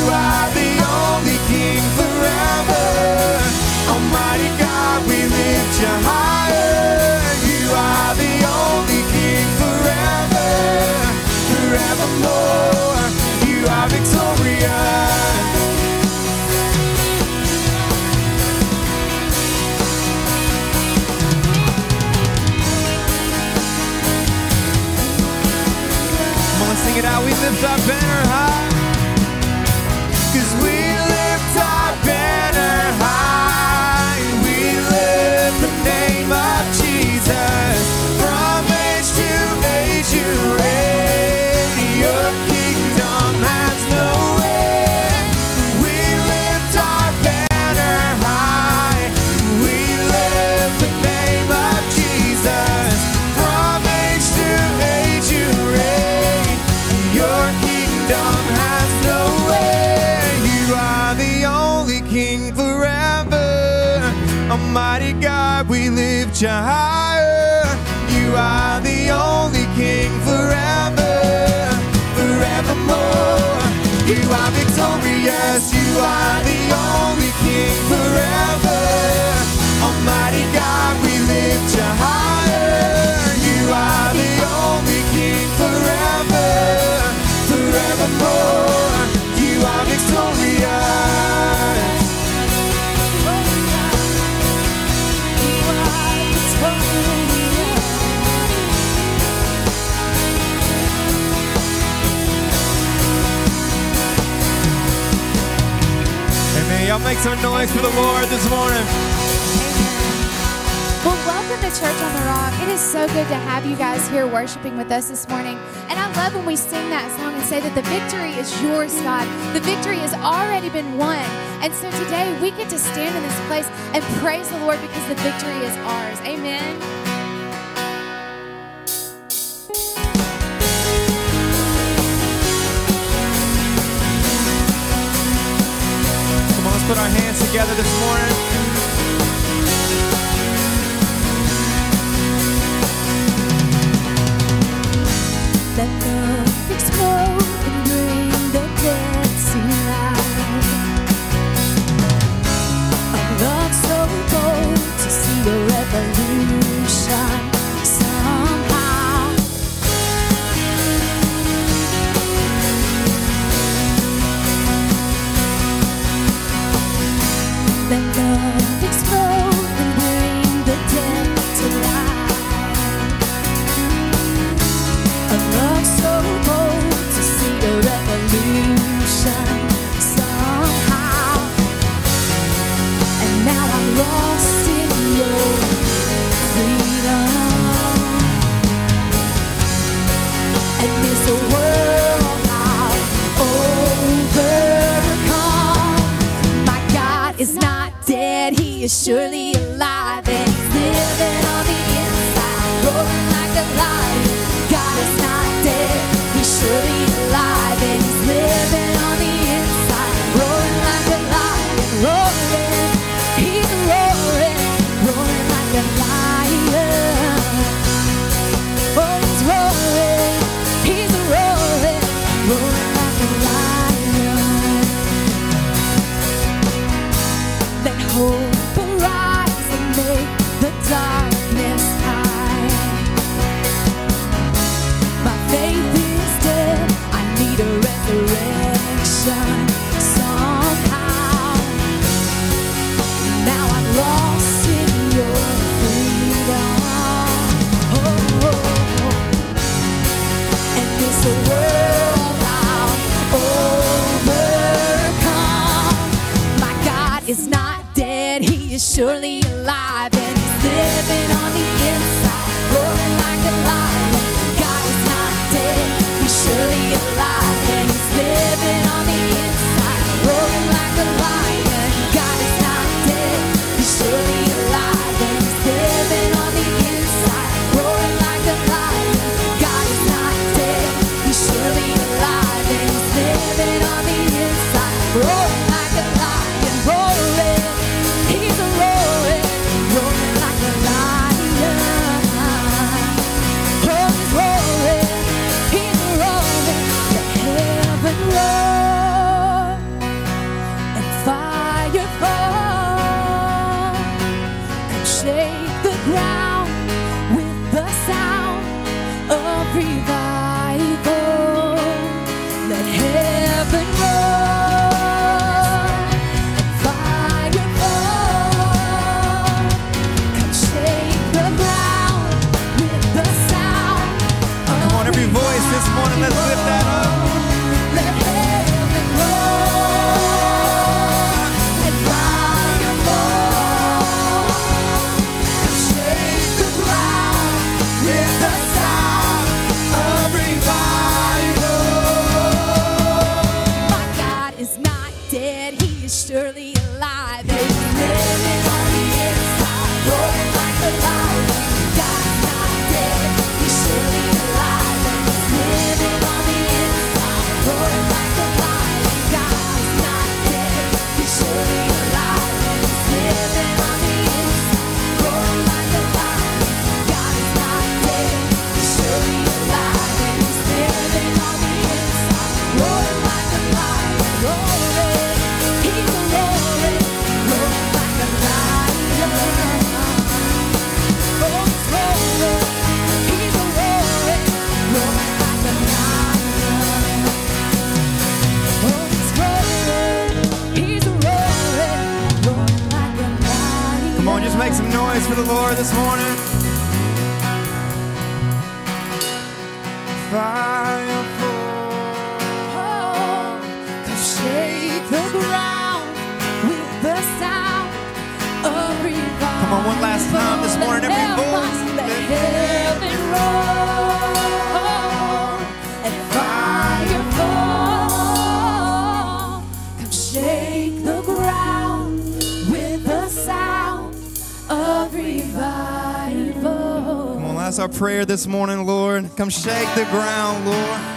you are. you higher. You are the only King forever, forevermore. You are victorious. You are the only King forever. Y'all make some noise for the Lord this morning. Well, welcome to Church on the Rock. It is so good to have you guys here worshiping with us this morning. And I love when we sing that song and say that the victory is yours, God. The victory has already been won. And so today we get to stand in this place and praise the Lord because the victory is ours. Amen. together this morning. Let the fix. Prayer this morning, Lord. Come shake the ground, Lord.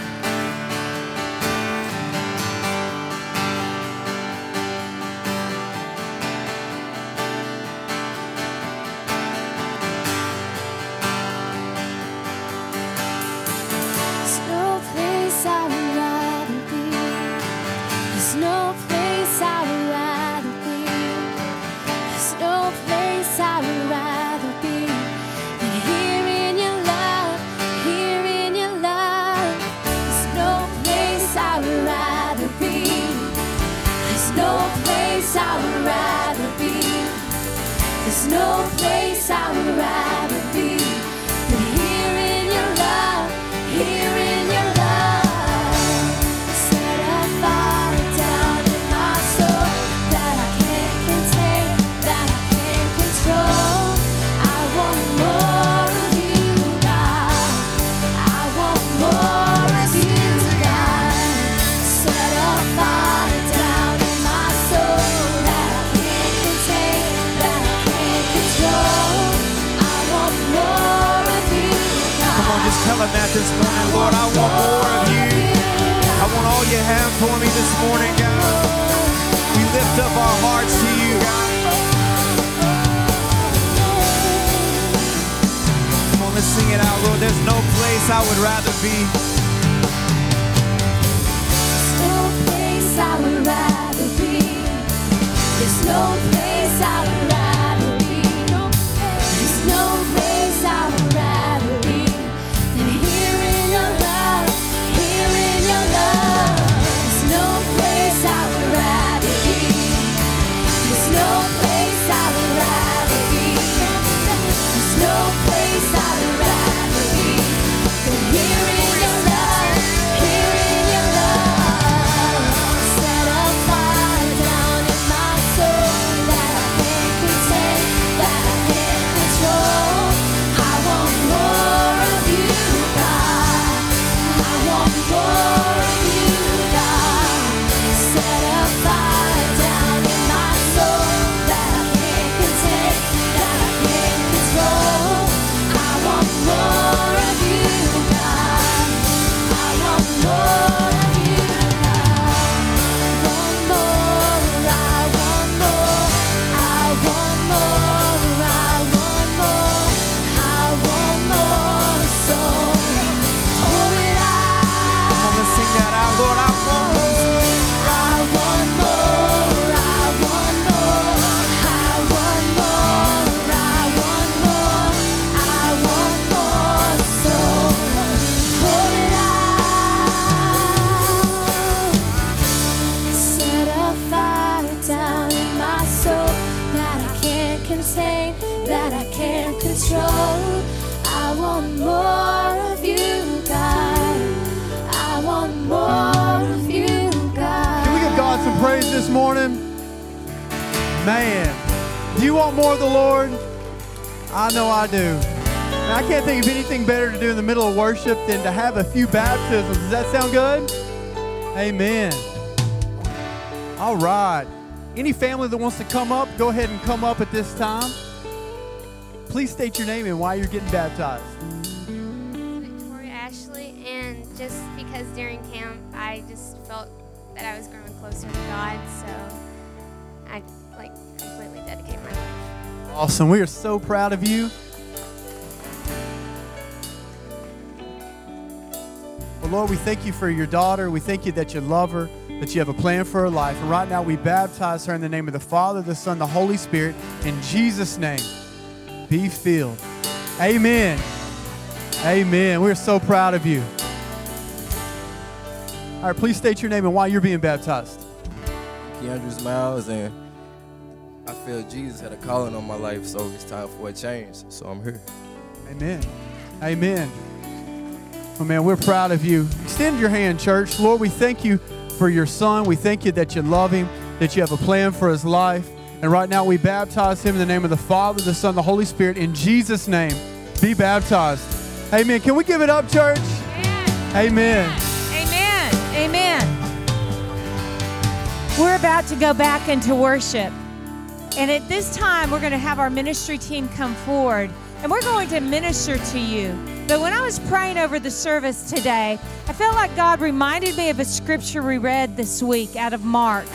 I do. And I can't think of anything better to do in the middle of worship than to have a few baptisms. Does that sound good? Amen. All right. Any family that wants to come up, go ahead and come up at this time. Please state your name and why you're getting baptized. Victoria Ashley, and just because during camp I just felt that I was growing closer to God, so I like completely dedicate my life. Awesome. We are so proud of you. Well, Lord, we thank you for your daughter. We thank you that you love her, that you have a plan for her life. And right now, we baptize her in the name of the Father, the Son, the Holy Spirit. In Jesus' name, be filled. Amen. Amen. We're so proud of you. All right, please state your name and why you're being baptized. Keandrew Miles, and I feel Jesus had a calling on my life, so it's time for a change. So I'm here. Amen. Amen. Oh man, we're proud of you. Extend your hand, church. Lord, we thank you for your son. We thank you that you love him, that you have a plan for his life. And right now we baptize him in the name of the Father, the Son, the Holy Spirit. In Jesus' name, be baptized. Amen. Can we give it up, church? Amen. Amen. Amen. We're about to go back into worship. And at this time, we're going to have our ministry team come forward and we're going to minister to you. But when I was praying over the service today, I felt like God reminded me of a scripture we read this week out of Mark.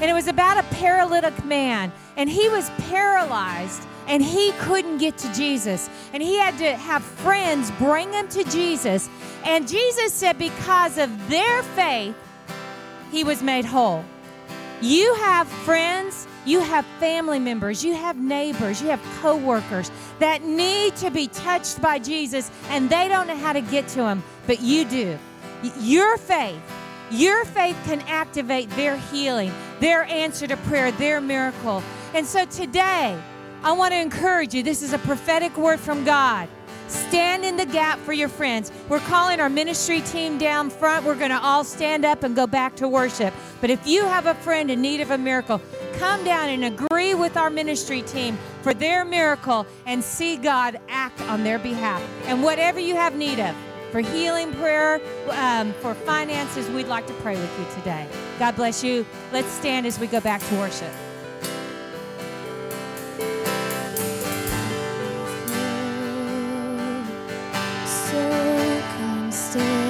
And it was about a paralytic man, and he was paralyzed and he couldn't get to Jesus. And he had to have friends bring him to Jesus. And Jesus said, because of their faith, he was made whole. You have friends, you have family members, you have neighbors, you have coworkers that need to be touched by Jesus and they don't know how to get to him, but you do. Your faith, your faith can activate their healing, their answer to prayer, their miracle. And so today, I want to encourage you. This is a prophetic word from God. Stand in the gap for your friends. We're calling our ministry team down front. We're going to all stand up and go back to worship. But if you have a friend in need of a miracle, come down and agree with our ministry team for their miracle and see God act on their behalf. And whatever you have need of, for healing prayer, um, for finances, we'd like to pray with you today. God bless you. Let's stand as we go back to worship. Constant,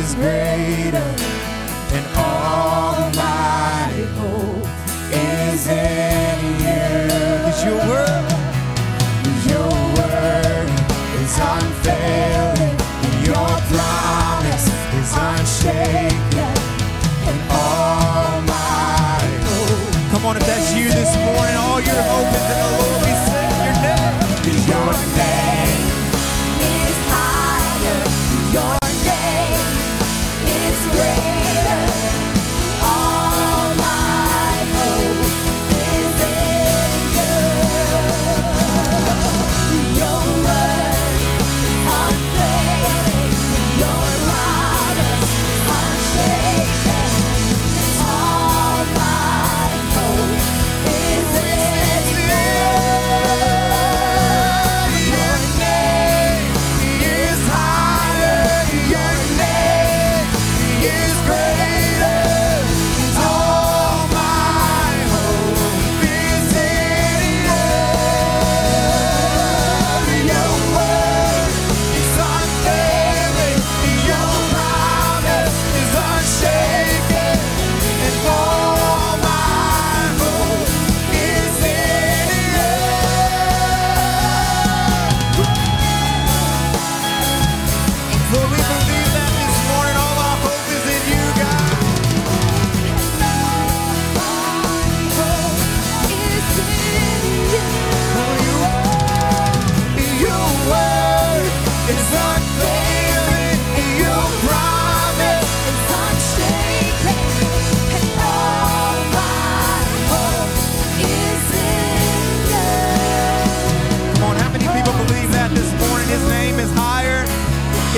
is greater, and all my hope is in you. Cause your word, your word is unfailing, your promise is unshaken, and all my hope. Come on, if that's you this morning, all your hope is in the Lord.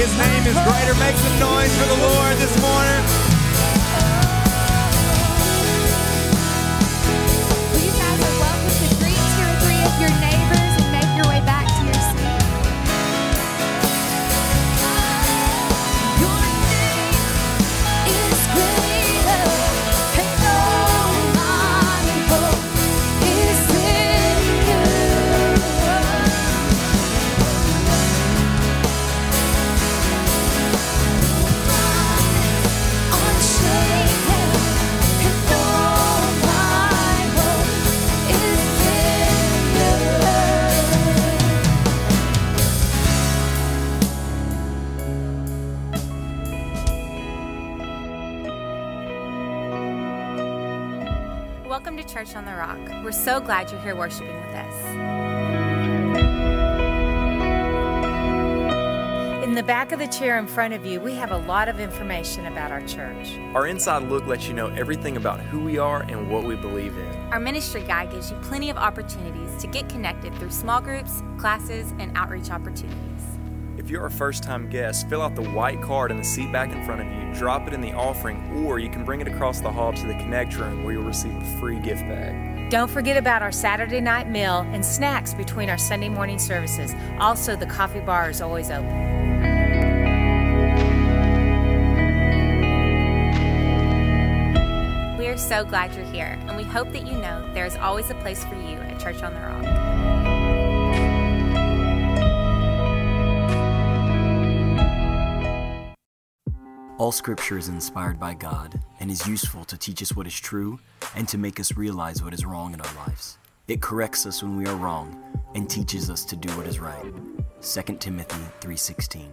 His name is greater. Make some noise for the Lord this morning. We're so glad you're here worshiping with us. In the back of the chair in front of you, we have a lot of information about our church. Our inside look lets you know everything about who we are and what we believe in. Our ministry guide gives you plenty of opportunities to get connected through small groups, classes, and outreach opportunities. If you're a first time guest, fill out the white card in the seat back in front of you, drop it in the offering, or you can bring it across the hall to the Connect room where you'll receive a free gift bag. Don't forget about our Saturday night meal and snacks between our Sunday morning services. Also, the coffee bar is always open. We are so glad you're here, and we hope that you know there is always a place for you at Church on the Rock. All scripture is inspired by God and is useful to teach us what is true and to make us realize what is wrong in our lives. It corrects us when we are wrong and teaches us to do what is right. 2 Timothy 3:16.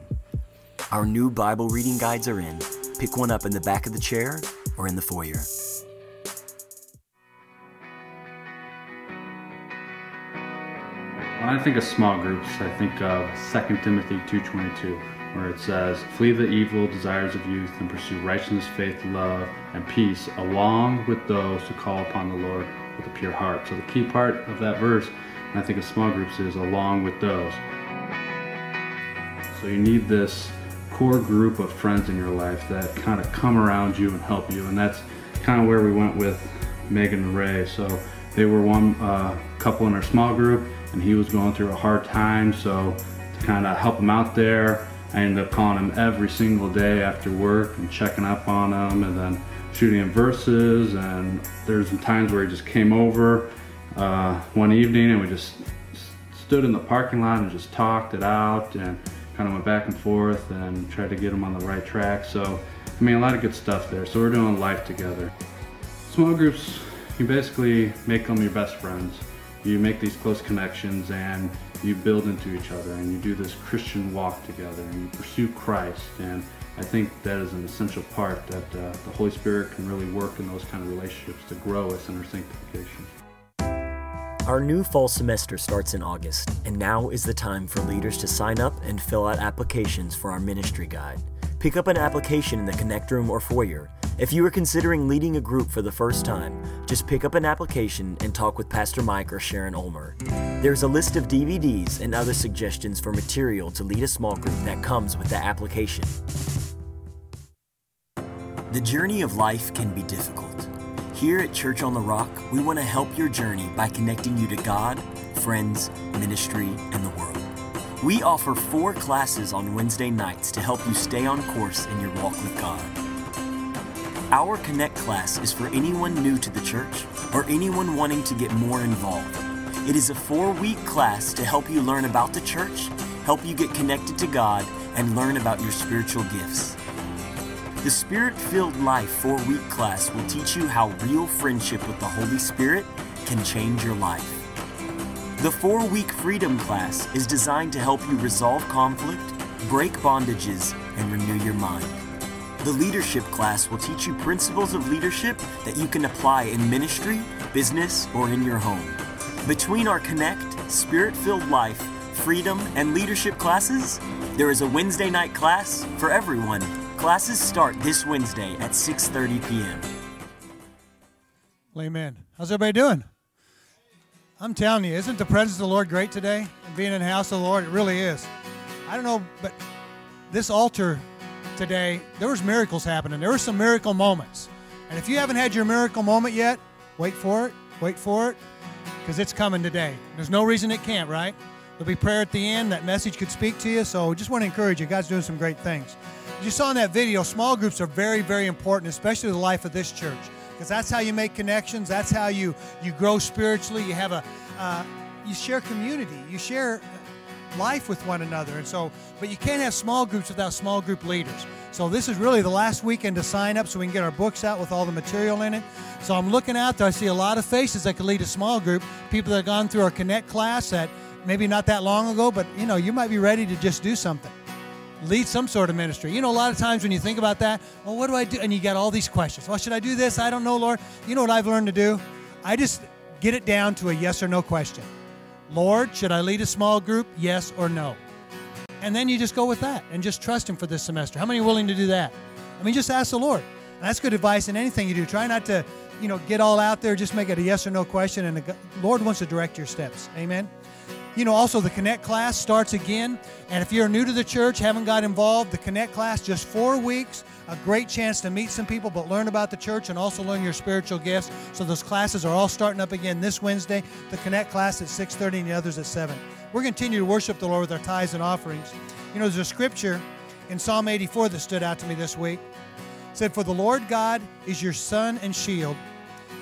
Our new Bible reading guides are in. Pick one up in the back of the chair or in the foyer. When I think of small groups, I think of 2 Timothy 2.22, where it says, Flee the evil desires of youth and pursue righteousness, faith, love, and peace, along with those who call upon the Lord with a pure heart. So the key part of that verse, when I think of small groups, is along with those. So you need this core group of friends in your life that kind of come around you and help you, and that's kind of where we went with Megan and Ray. So they were one uh, couple in our small group, and he was going through a hard time. So to kind of help him out there, I ended up calling him every single day after work and checking up on him, and then shooting him verses. And there's some times where he just came over uh, one evening, and we just stood in the parking lot and just talked it out, and kind of went back and forth and tried to get him on the right track. So, I mean, a lot of good stuff there. So we're doing life together. Small groups, you basically make them your best friends. You make these close connections and you build into each other and you do this Christian walk together and you pursue Christ. And I think that is an essential part that uh, the Holy Spirit can really work in those kind of relationships to grow us in our sanctification. Our new fall semester starts in August, and now is the time for leaders to sign up and fill out applications for our ministry guide. Pick up an application in the Connect Room or foyer. If you are considering leading a group for the first time, just pick up an application and talk with Pastor Mike or Sharon Ulmer. There's a list of DVDs and other suggestions for material to lead a small group that comes with the application. The journey of life can be difficult. Here at Church on the Rock, we want to help your journey by connecting you to God, friends, ministry, and the world. We offer four classes on Wednesday nights to help you stay on course in your walk with God. Our Connect class is for anyone new to the church or anyone wanting to get more involved. It is a four week class to help you learn about the church, help you get connected to God, and learn about your spiritual gifts. The Spirit filled Life four week class will teach you how real friendship with the Holy Spirit can change your life. The four week Freedom class is designed to help you resolve conflict, break bondages, and renew your mind. The Leadership class will teach you principles of leadership that you can apply in ministry, business, or in your home. Between our Connect, Spirit filled Life, Freedom, and Leadership classes, there is a Wednesday night class for everyone. Classes start this Wednesday at 6:30 p.m. Amen. How's everybody doing? I'm telling you, isn't the presence of the Lord great today? And being in the house of the Lord, it really is. I don't know, but this altar today, there was miracles happening. There were some miracle moments. And if you haven't had your miracle moment yet, wait for it. Wait for it because it's coming today. There's no reason it can't, right? There'll be prayer at the end. That message could speak to you. So just want to encourage you. God's doing some great things. You saw in that video, small groups are very, very important, especially the life of this church, because that's how you make connections. That's how you you grow spiritually. You have a uh, you share community. You share life with one another. And so, but you can't have small groups without small group leaders. So this is really the last weekend to sign up so we can get our books out with all the material in it. So I'm looking out there. I see a lot of faces that could lead a small group. People that have gone through our Connect class that maybe not that long ago, but you know, you might be ready to just do something. Lead some sort of ministry. You know, a lot of times when you think about that, well, what do I do? And you got all these questions. Well, should I do this? I don't know, Lord. You know what I've learned to do? I just get it down to a yes or no question. Lord, should I lead a small group? Yes or no? And then you just go with that and just trust Him for this semester. How many are willing to do that? I mean, just ask the Lord. And that's good advice in anything you do. Try not to, you know, get all out there. Just make it a yes or no question, and the Lord wants to direct your steps. Amen. You know, also the Connect class starts again. And if you're new to the church, haven't got involved, the Connect class, just four weeks, a great chance to meet some people, but learn about the church and also learn your spiritual gifts. So those classes are all starting up again this Wednesday. The Connect class at 6:30 and the others at 7. We're going to to worship the Lord with our tithes and offerings. You know, there's a scripture in Psalm 84 that stood out to me this week. It said, For the Lord God is your sun and shield.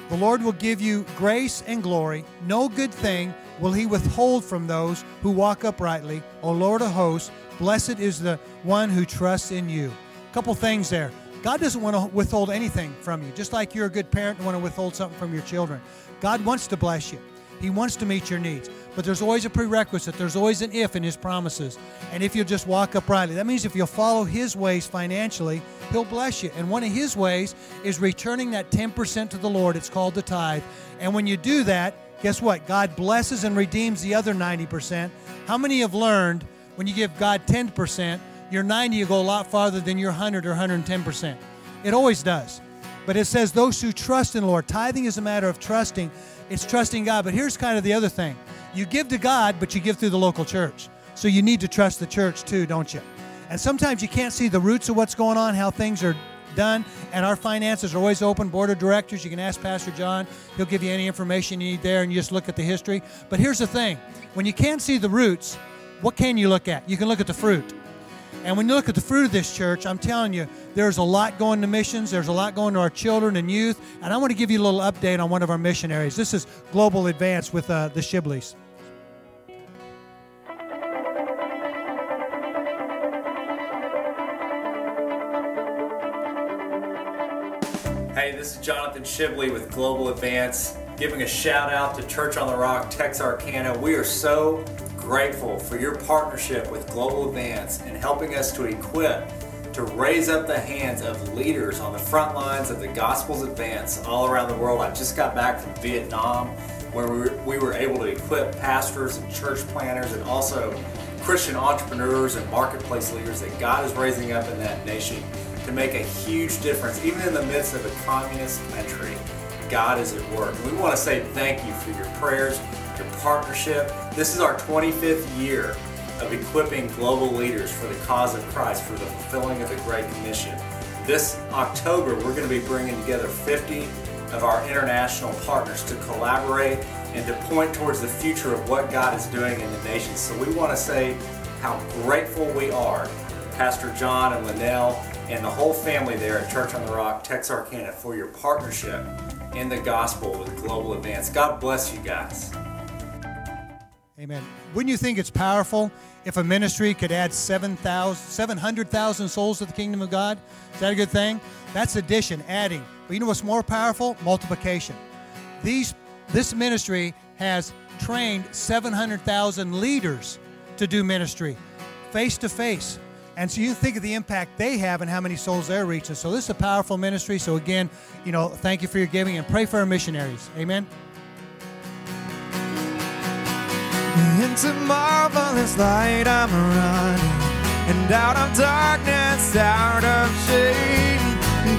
The Lord will give you grace and glory. No good thing will he withhold from those who walk uprightly. O Lord of hosts, blessed is the one who trusts in you. A couple things there. God doesn't want to withhold anything from you, just like you're a good parent and want to withhold something from your children. God wants to bless you. He wants to meet your needs. But there's always a prerequisite. There's always an if in His promises. And if you'll just walk uprightly, that means if you'll follow His ways financially, He'll bless you. And one of His ways is returning that 10% to the Lord. It's called the tithe. And when you do that, guess what? God blesses and redeems the other 90%. How many have learned when you give God 10%, your 90 will go a lot farther than your 100 or 110%? It always does. But it says those who trust in the Lord. Tithing is a matter of trusting. It's trusting God. But here's kind of the other thing. You give to God, but you give through the local church. So you need to trust the church too, don't you? And sometimes you can't see the roots of what's going on, how things are done. And our finances are always open. Board of directors, you can ask Pastor John. He'll give you any information you need there, and you just look at the history. But here's the thing when you can't see the roots, what can you look at? You can look at the fruit. And when you look at the fruit of this church, I'm telling you, there's a lot going to missions. There's a lot going to our children and youth. And I want to give you a little update on one of our missionaries. This is Global Advance with uh, the Shibleys. Hey, this is Jonathan Shibley with Global Advance, giving a shout out to Church on the Rock, Texarkana. We are so grateful for your partnership with Global Advance in helping us to equip to raise up the hands of leaders on the front lines of the gospel's advance all around the world. I just got back from Vietnam where we were, we were able to equip pastors and church planners and also Christian entrepreneurs and marketplace leaders that God is raising up in that nation to make a huge difference, even in the midst of a communist country. God is at work. We want to say thank you for your prayers, your partnership. This is our 25th year of equipping global leaders for the cause of Christ, for the fulfilling of the Great Commission. This October, we're going to be bringing together 50 of our international partners to collaborate and to point towards the future of what God is doing in the nation. So we want to say how grateful we are, Pastor John and Linnell and the whole family there at Church on the Rock, Texarkana, for your partnership in the gospel with Global Advance. God bless you guys. Amen. Wouldn't you think it's powerful if a ministry could add 7,000, 700,000 souls to the kingdom of God? Is that a good thing? That's addition, adding. But you know what's more powerful? Multiplication. These, this ministry has trained 700,000 leaders to do ministry face to face. And so you think of the impact they have and how many souls they're reaching. So this is a powerful ministry. So again, you know, thank you for your giving and pray for our missionaries. Amen. Into marvelous light I'm running, and out of darkness, out of shame.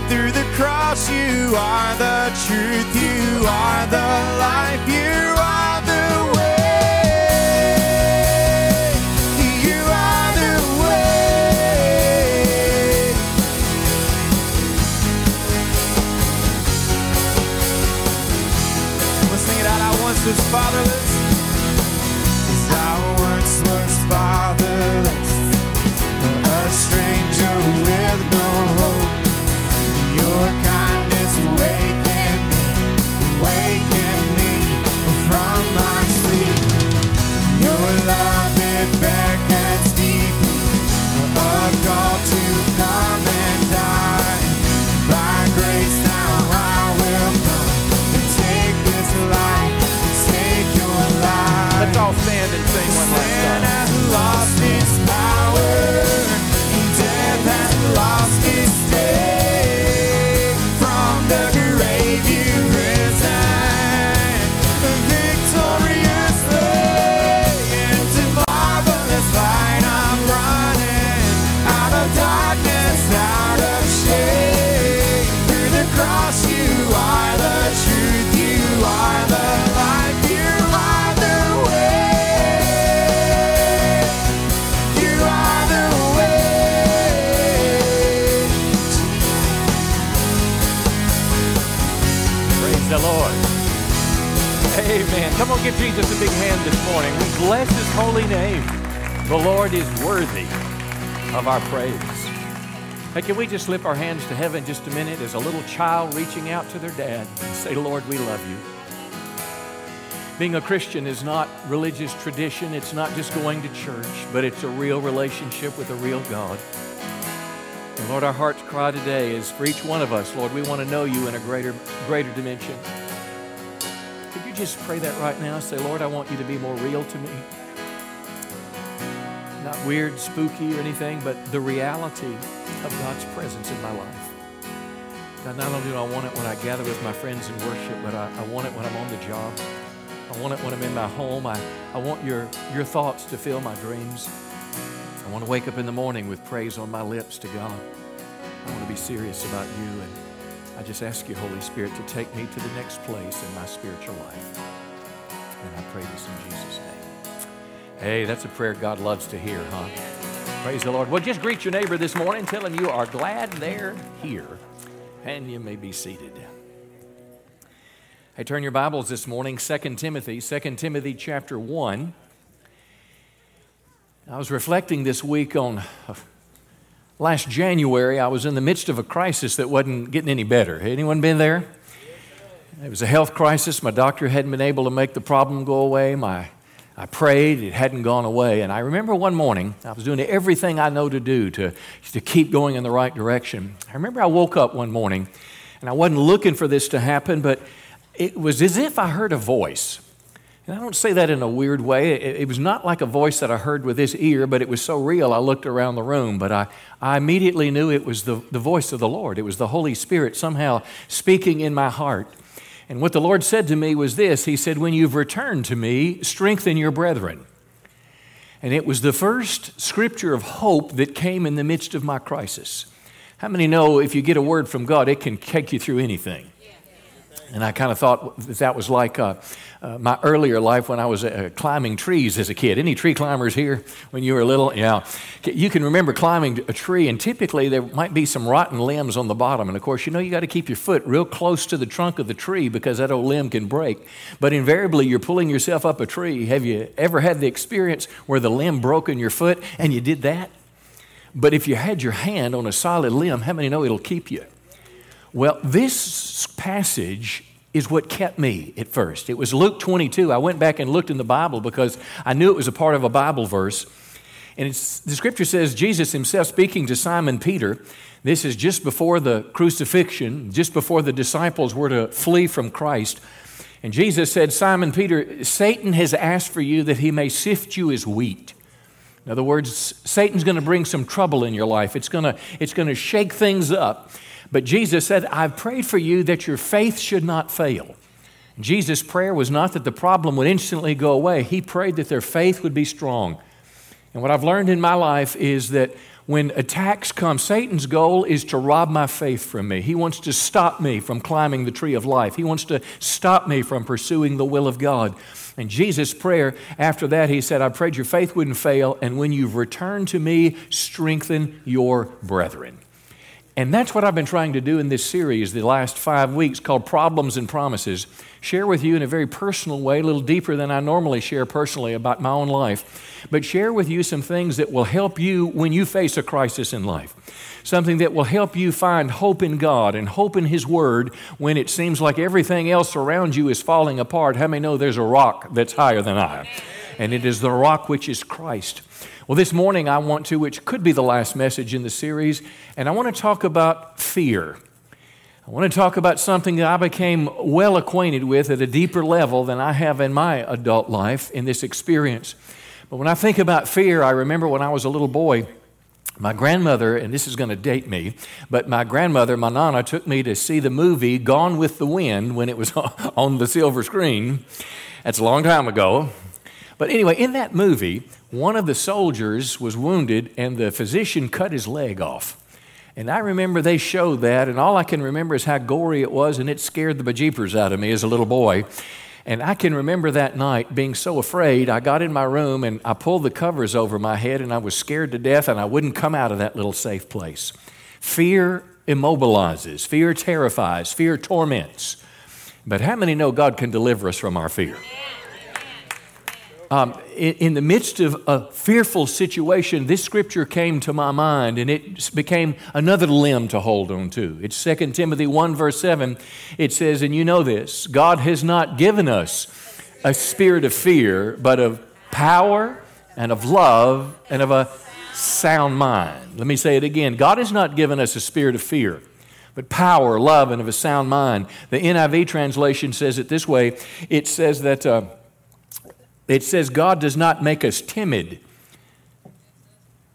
Through the cross, you are the truth, you are the life, you are the is fatherless. On, give Jesus a big hand this morning. We bless his holy name. The Lord is worthy of our praise. Hey, can we just slip our hands to heaven just a minute as a little child reaching out to their dad and say, Lord, we love you. Being a Christian is not religious tradition, it's not just going to church, but it's a real relationship with a real God. And Lord, our heart's cry today is for each one of us, Lord, we want to know you in a greater, greater dimension. Just pray that right now? Say, Lord, I want you to be more real to me. Not weird, spooky, or anything, but the reality of God's presence in my life. God, not only do I want it when I gather with my friends in worship, but I, I want it when I'm on the job. I want it when I'm in my home. I, I want your, your thoughts to fill my dreams. I want to wake up in the morning with praise on my lips to God. I want to be serious about you. And I just ask you, Holy Spirit, to take me to the next place in my spiritual life. And I pray this in Jesus' name. Hey, that's a prayer God loves to hear, huh? Praise the Lord. Well, just greet your neighbor this morning, tell him you are glad they're here. And you may be seated. Hey, turn your Bibles this morning, 2 Timothy, 2 Timothy chapter 1. I was reflecting this week on last January. I was in the midst of a crisis that wasn't getting any better. Anyone been there? It was a health crisis. My doctor hadn't been able to make the problem go away. My, I prayed, it hadn't gone away. And I remember one morning, I was doing everything I know to do to, to keep going in the right direction. I remember I woke up one morning, and I wasn't looking for this to happen, but it was as if I heard a voice. And I don't say that in a weird way. It, it, was not like a voice that I heard with this ear, but it was so real I looked around the room. But I, I immediately knew it was the, the voice of the Lord. It was the Holy Spirit somehow speaking in my heart. And what the Lord said to me was this He said, When you've returned to me, strengthen your brethren. And it was the first scripture of hope that came in the midst of my crisis. How many know if you get a word from God, it can take you through anything? And I kind of thought that, was like uh, uh, my earlier life when I was uh, climbing trees as a kid. Any tree climbers here when you were little? Yeah. You can remember climbing a tree, and typically there might be some rotten limbs on the bottom. And of course, you know you got to keep your foot real close to the trunk of the tree because that old limb can break. But invariably, you're pulling yourself up a tree. Have you ever had the experience where the limb broke in your foot and you did that? But if you had your hand on a solid limb, how many know it'll keep you? Well, this passage is what kept me at first. It was Luke 22. I went back and looked in the Bible because I knew it was a part of a Bible verse. And the scripture says Jesus himself speaking to Simon Peter. This is just before the crucifixion, just before the disciples were to flee from Christ. And Jesus said, Simon Peter, Satan has asked for you that he may sift you as wheat. In other words, Satan's going to bring some trouble in your life. It's going to, it's going to shake things up. But Jesus said, I've prayed for you that your faith should not fail. Jesus' prayer was not that the problem would instantly go away, he prayed that their faith would be strong. And what I've learned in my life is that when attacks come, Satan's goal is to rob my faith from me. He wants to stop me from climbing the tree of life. He wants to stop me from pursuing the will of God. And Jesus' prayer after that, he said, I prayed your faith wouldn't fail, and when you've returned to me, strengthen your brethren. And that's what I've been trying to do in this series the last five weeks called Problems and Promises. Share with you in a very personal way, a little deeper than I normally share personally about my own life, but share with you some things that will help you when you face a crisis in life. Something that will help you find hope in God and hope in His Word when it seems like everything else around you is falling apart. How many know there's a rock that's higher than I? and it is the rock which is Christ. Well, this morning I want to, which could be the last message in the series, and I want to talk about fear. I want to talk about something that I became well acquainted with at a deeper level than I have in my adult life in this experience. But when I think about fear, I remember when I was a little boy, my grandmother, and this is going to date me, but my grandmother, my nana, took me to see the movie Gone with the Wind when it was on the silver screen. That's a long time ago. But anyway, in that movie, one of the soldiers was wounded and the physician cut his leg off. And I remember they showed that, and all I can remember is how gory it was, and it scared the bejeepers out of me as a little boy. And I can remember that night being so afraid. I got in my room and I pulled the covers over my head and I was scared to death and I wouldn't come out of that little safe place. Fear immobilizes, fear terrifies, fear torments. But how many know God can deliver us from our fear? Um, in, in, the midst of a fearful situation, this scripture came to my mind and it became another limb to hold on to. It's 2 Timothy 1, verse 7. It says, And you know this God has not given us a spirit of fear, but of power and of love and of a sound mind. Let me say it again God has not given us a spirit of fear but power, love, and of a sound mind. The NIV translation says it this way it says that uh, it says God does not make us timid,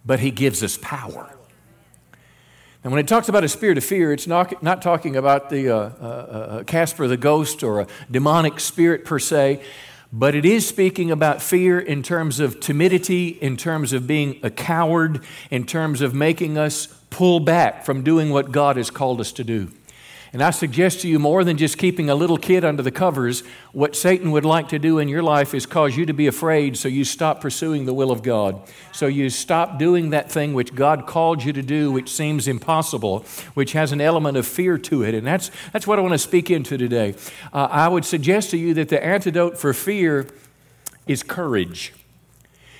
but He gives us power. And when it talks about a spirit of fear, it's not, not talking about the uh, uh, uh, Casper the ghost or a demonic spirit per se, but it is speaking about fear in terms of timidity, in terms of being a coward, in terms of making us pull back from doing what God has called us to do. And I suggest to you more than just keeping a little kid under the covers, what Satan would like to do in your life is cause you to be afraid so you stop pursuing the will of God. So you stop doing that thing which God called you to do, which seems impossible, which has an element of fear to it. And that's, that's what I want to speak into today. Uh, I would suggest to you that the antidote for fear is courage.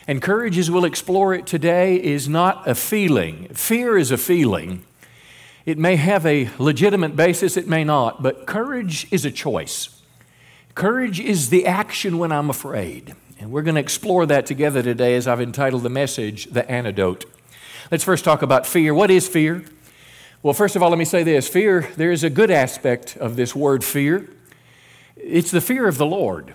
And courage, as we'll explore it today, is not a feeling. Fear is a feeling. It may have a legitimate basis, it may not, but courage is a choice. Courage is the action when I'm afraid. And we're going to explore that together today as I've entitled the message, The Antidote. Let's first talk about fear. What is fear? Well, first of all, let me say this fear, there is a good aspect of this word fear. It's the fear of the Lord.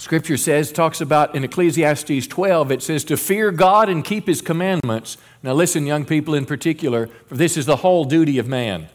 Scripture says, talks about in Ecclesiastes 12, it says to fear God and keep his commandments. Now, listen, young people in particular, for this is the whole duty of man.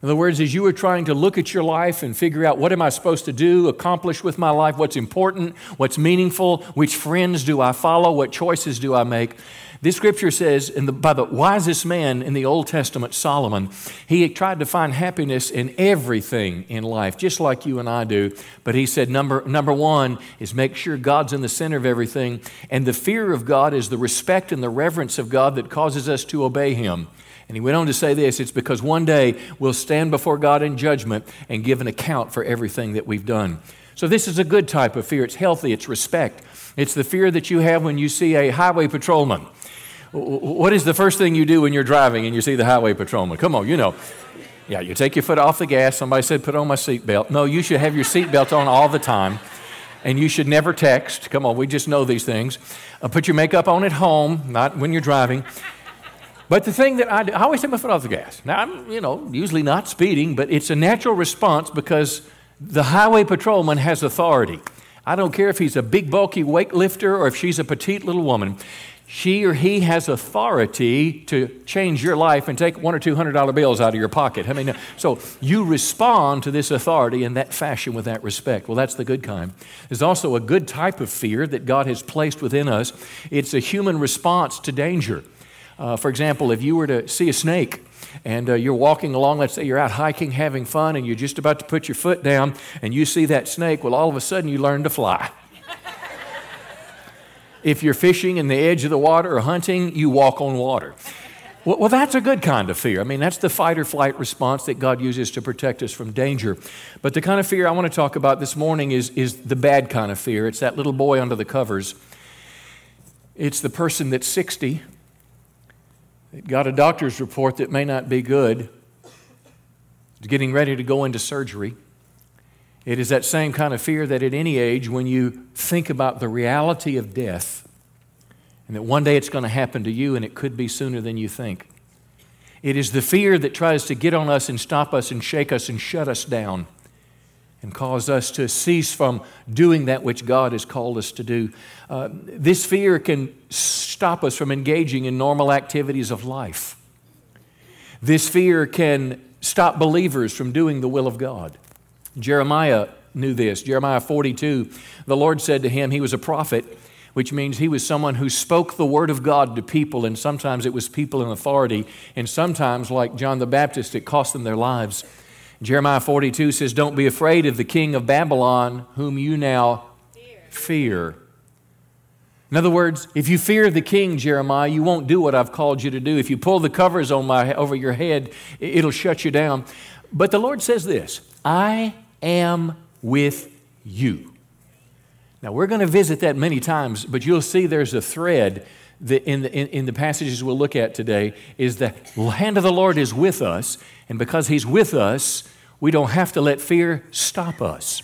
In other words, as you are trying to look at your life and figure out what am I supposed to do, accomplish with my life, what's important, what's meaningful, which friends do I follow, what choices do I make, this scripture says, the, by the wisest man in the Old Testament, Solomon, he tried to find happiness in everything in life, just like you and I do. But he said, number, number one is make sure God's in the center of everything. And the fear of God is the respect and the reverence of God that causes us to obey him. And he went on to say this it's because one day we'll stand before God in judgment and give an account for everything that we've done. So, this is a good type of fear. It's healthy, it's respect. It's the fear that you have when you see a highway patrolman what is the first thing you do when you're driving and you see the highway patrolman? Come on, you know. Yeah, you take your foot off the gas. Somebody said, put on my seatbelt. No, you should have your seatbelt on all the time. And you should never text. Come on, we just know these things. Uh, put your makeup on at home, not when you're driving. But the thing that I do, I always take my foot off the gas. Now, I'm, you know, usually not speeding, but it's a natural response because the highway patrolman has authority. I don't care if he's a big, bulky weightlifter or if she's a petite little woman she or he has authority to change your life and take one or two hundred dollar bills out of your pocket. I mean, so you respond to this authority in that fashion with that respect. Well, that's the good kind. There's also a good type of fear that God has placed within us. It's a human response to danger. Uh, for example, if you were to see a snake and uh, you're walking along, let's say you're out hiking, having fun, and you're just about to put your foot down, and you see that snake, well, all of a sudden you learn to fly. If you're fishing in the edge of the water or hunting, you walk on water. Well, well, that's a good kind of fear. I mean, that's the fight or flight response that God uses to protect us from danger. But the kind of fear I want to talk about this morning is, is the bad kind of fear. It's that little boy under the covers. It's the person that's 60, that got a doctor's report that may not be good, getting ready to go into surgery, It is that same kind of fear that at any age, when you think about the reality of death, and that one day it's going to happen to you, and it could be sooner than you think. It is the fear that tries to get on us and stop us and shake us and shut us down and cause us to cease from doing that which God has called us to do. Uh, this fear can stop us from engaging in normal activities of life. This fear can stop believers from doing the will of God. Jeremiah knew this. Jeremiah 42, the Lord said to him, he was a prophet, which means he was someone who spoke the word of God to people, and sometimes it was people in authority, and sometimes, like John the Baptist, it cost them their lives. Jeremiah 42 says, Don't be afraid of the king of Babylon, whom you now fear. In other words, if you fear the king, Jeremiah, you won't do what I've called you to do. If you pull the covers on my, over your head, it'll shut you down. But the Lord says this I am with you. Now, we're going to visit that many times, but you'll see there's a thread that in, the, in, in the passages we'll look at today is the hand of the Lord is with us, and because He's with us, we don't have to let fear stop us.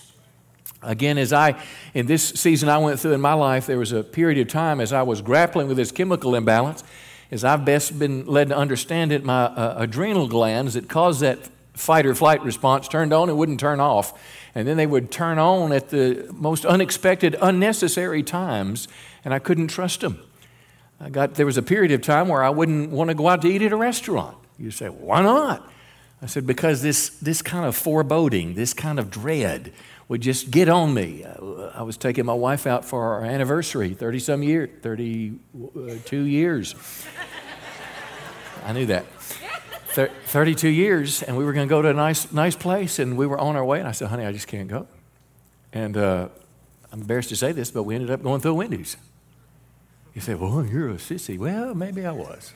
Again, as I, in this season I went through in my life, there was a period of time as I was grappling with this chemical imbalance, as I've best been led to understand it, my uh, adrenal glands that cause that fight or flight response turned on and wouldn't turn off. And then they would turn on at the most unexpected, unnecessary times, and I couldn't trust them. I got, there was a period of time where I wouldn't want to go out to eat at a restaurant. You say, why not? I said, because this, this kind of foreboding, this kind of dread would just get on me. I was taking my wife out for our anniversary, 30 some years, 32 uh, years. I knew that. 32 years, and we were going to go to a nice, nice place, and we were on our way, and I said, honey, I just can't go. And uh, I'm embarrassed to say this, but we ended up going through Wendy's. You say, well, you're a sissy. Well, maybe I was.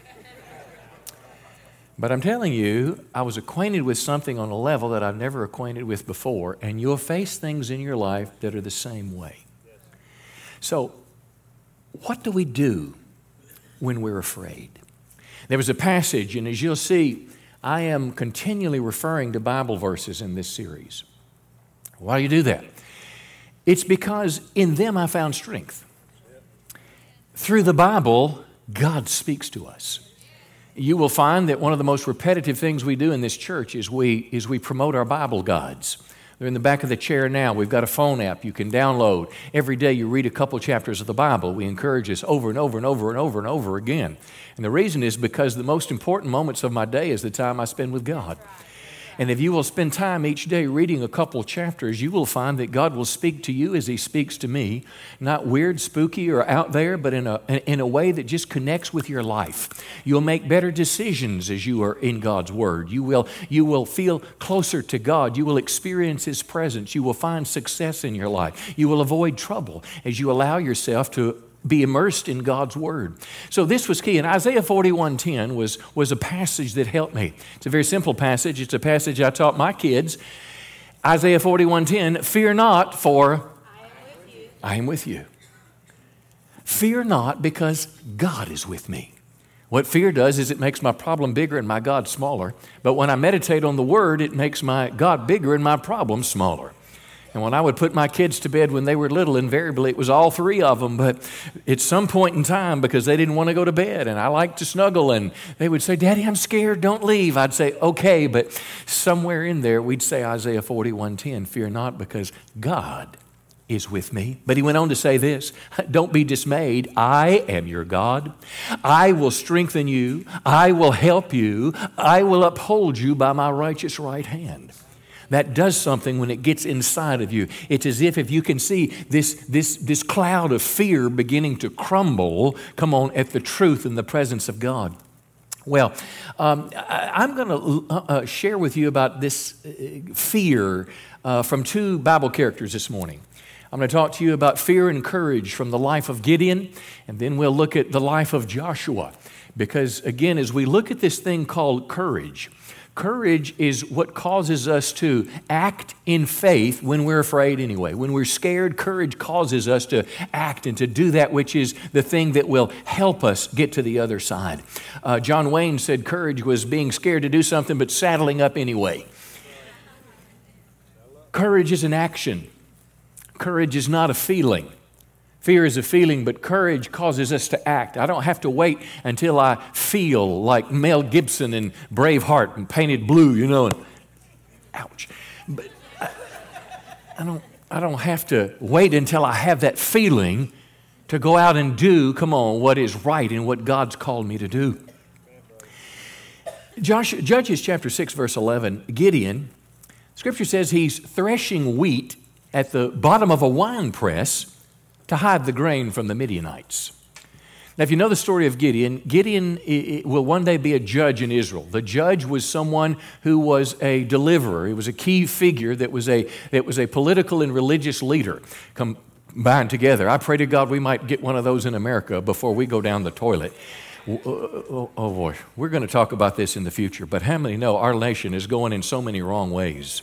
But I'm telling you, I was acquainted with something on a level that I've never acquainted with before, and you'll face things in your life that are the same way. So, what do we do when we're afraid? There was a passage, and as you'll see, I am continually referring to Bible verses in this series. Why do you do that? It's because in them I found strength. Through the Bible, God speaks to us you will find that one of the most repetitive things we do in this church is we, is we promote our Bible guides. They're in the back of the chair now. We've got a phone app you can download. Every day you read a couple chapters of the Bible. We encourage this over and over and over and over and over again. And the reason is because the most important moments of my day is the time I spend with God. And if you will spend time each day reading a couple chapters, you will find that God will speak to you as He speaks to me, not weird, spooky, or out there, but in a, in a way that just connects with your life. You'll make better decisions as you are in God's Word. You will, you will feel closer to God. You will experience His presence. You will find success in your life. You will avoid trouble as you allow yourself to be immersed in God's Word. So this was key. And Isaiah 41.10 was, was a passage that helped me. It's a very simple passage. It's a passage I taught my kids. Isaiah 41.10, fear not, for I am with you. Fear not, because God is with me. What fear does is it makes my problem bigger and my God smaller. But when I meditate on the Word, it makes my God bigger and my problem smaller. And when I would put my kids to bed when they were little, invariably it was all three of them. But at some point in time, because they didn't want to go to bed and I liked to snuggle, and they would say, Daddy, I'm scared, don't leave. I'd say, Okay. But somewhere in there, we'd say Isaiah 41:10, fear not, because God is with me. But he went on to say this Don't be dismayed. I am your God. I will strengthen you. I will help you. I will uphold you by my righteous right hand that does something when it gets inside of you. It's as if if you can see this, this, this cloud of fear beginning to crumble, come on, at the truth and the presence of God. Well, um, I, am going to uh, uh, share with you about this uh, fear uh, from two Bible characters this morning. I'm going to talk to you about fear and courage from the life of Gideon, and then we'll look at the life of Joshua. Because, again, as we look at this thing called courage, Courage is what causes us to act in faith when we're afraid, anyway. When we're scared, courage causes us to act and to do that which is the thing that will help us get to the other side. Uh, John Wayne said courage was being scared to do something but saddling up anyway. Courage is an action, courage is not a feeling. Fear is a feeling, but courage causes us to act. I don't have to wait until I feel like Mel Gibson in Braveheart and painted blue, you know. And, ouch. But I, I, don't, I don't have to wait until I have that feeling to go out and do, come on, what is right and what God's called me to do. Judges chapter 6, verse 11, Gideon, scripture says he's threshing wheat at the bottom of a wine press to hide the grain from the Midianites. Now, if you know the story of Gideon, Gideon will one day be a judge in Israel. The judge was someone who was a deliverer. He was a key figure that was a, that was a political and religious leader combined together. I pray to God we might get one of those in America before we go down the toilet. Oh, oh, oh boy, we're going to talk about this in the future, but how many know our nation is going in so many wrong ways?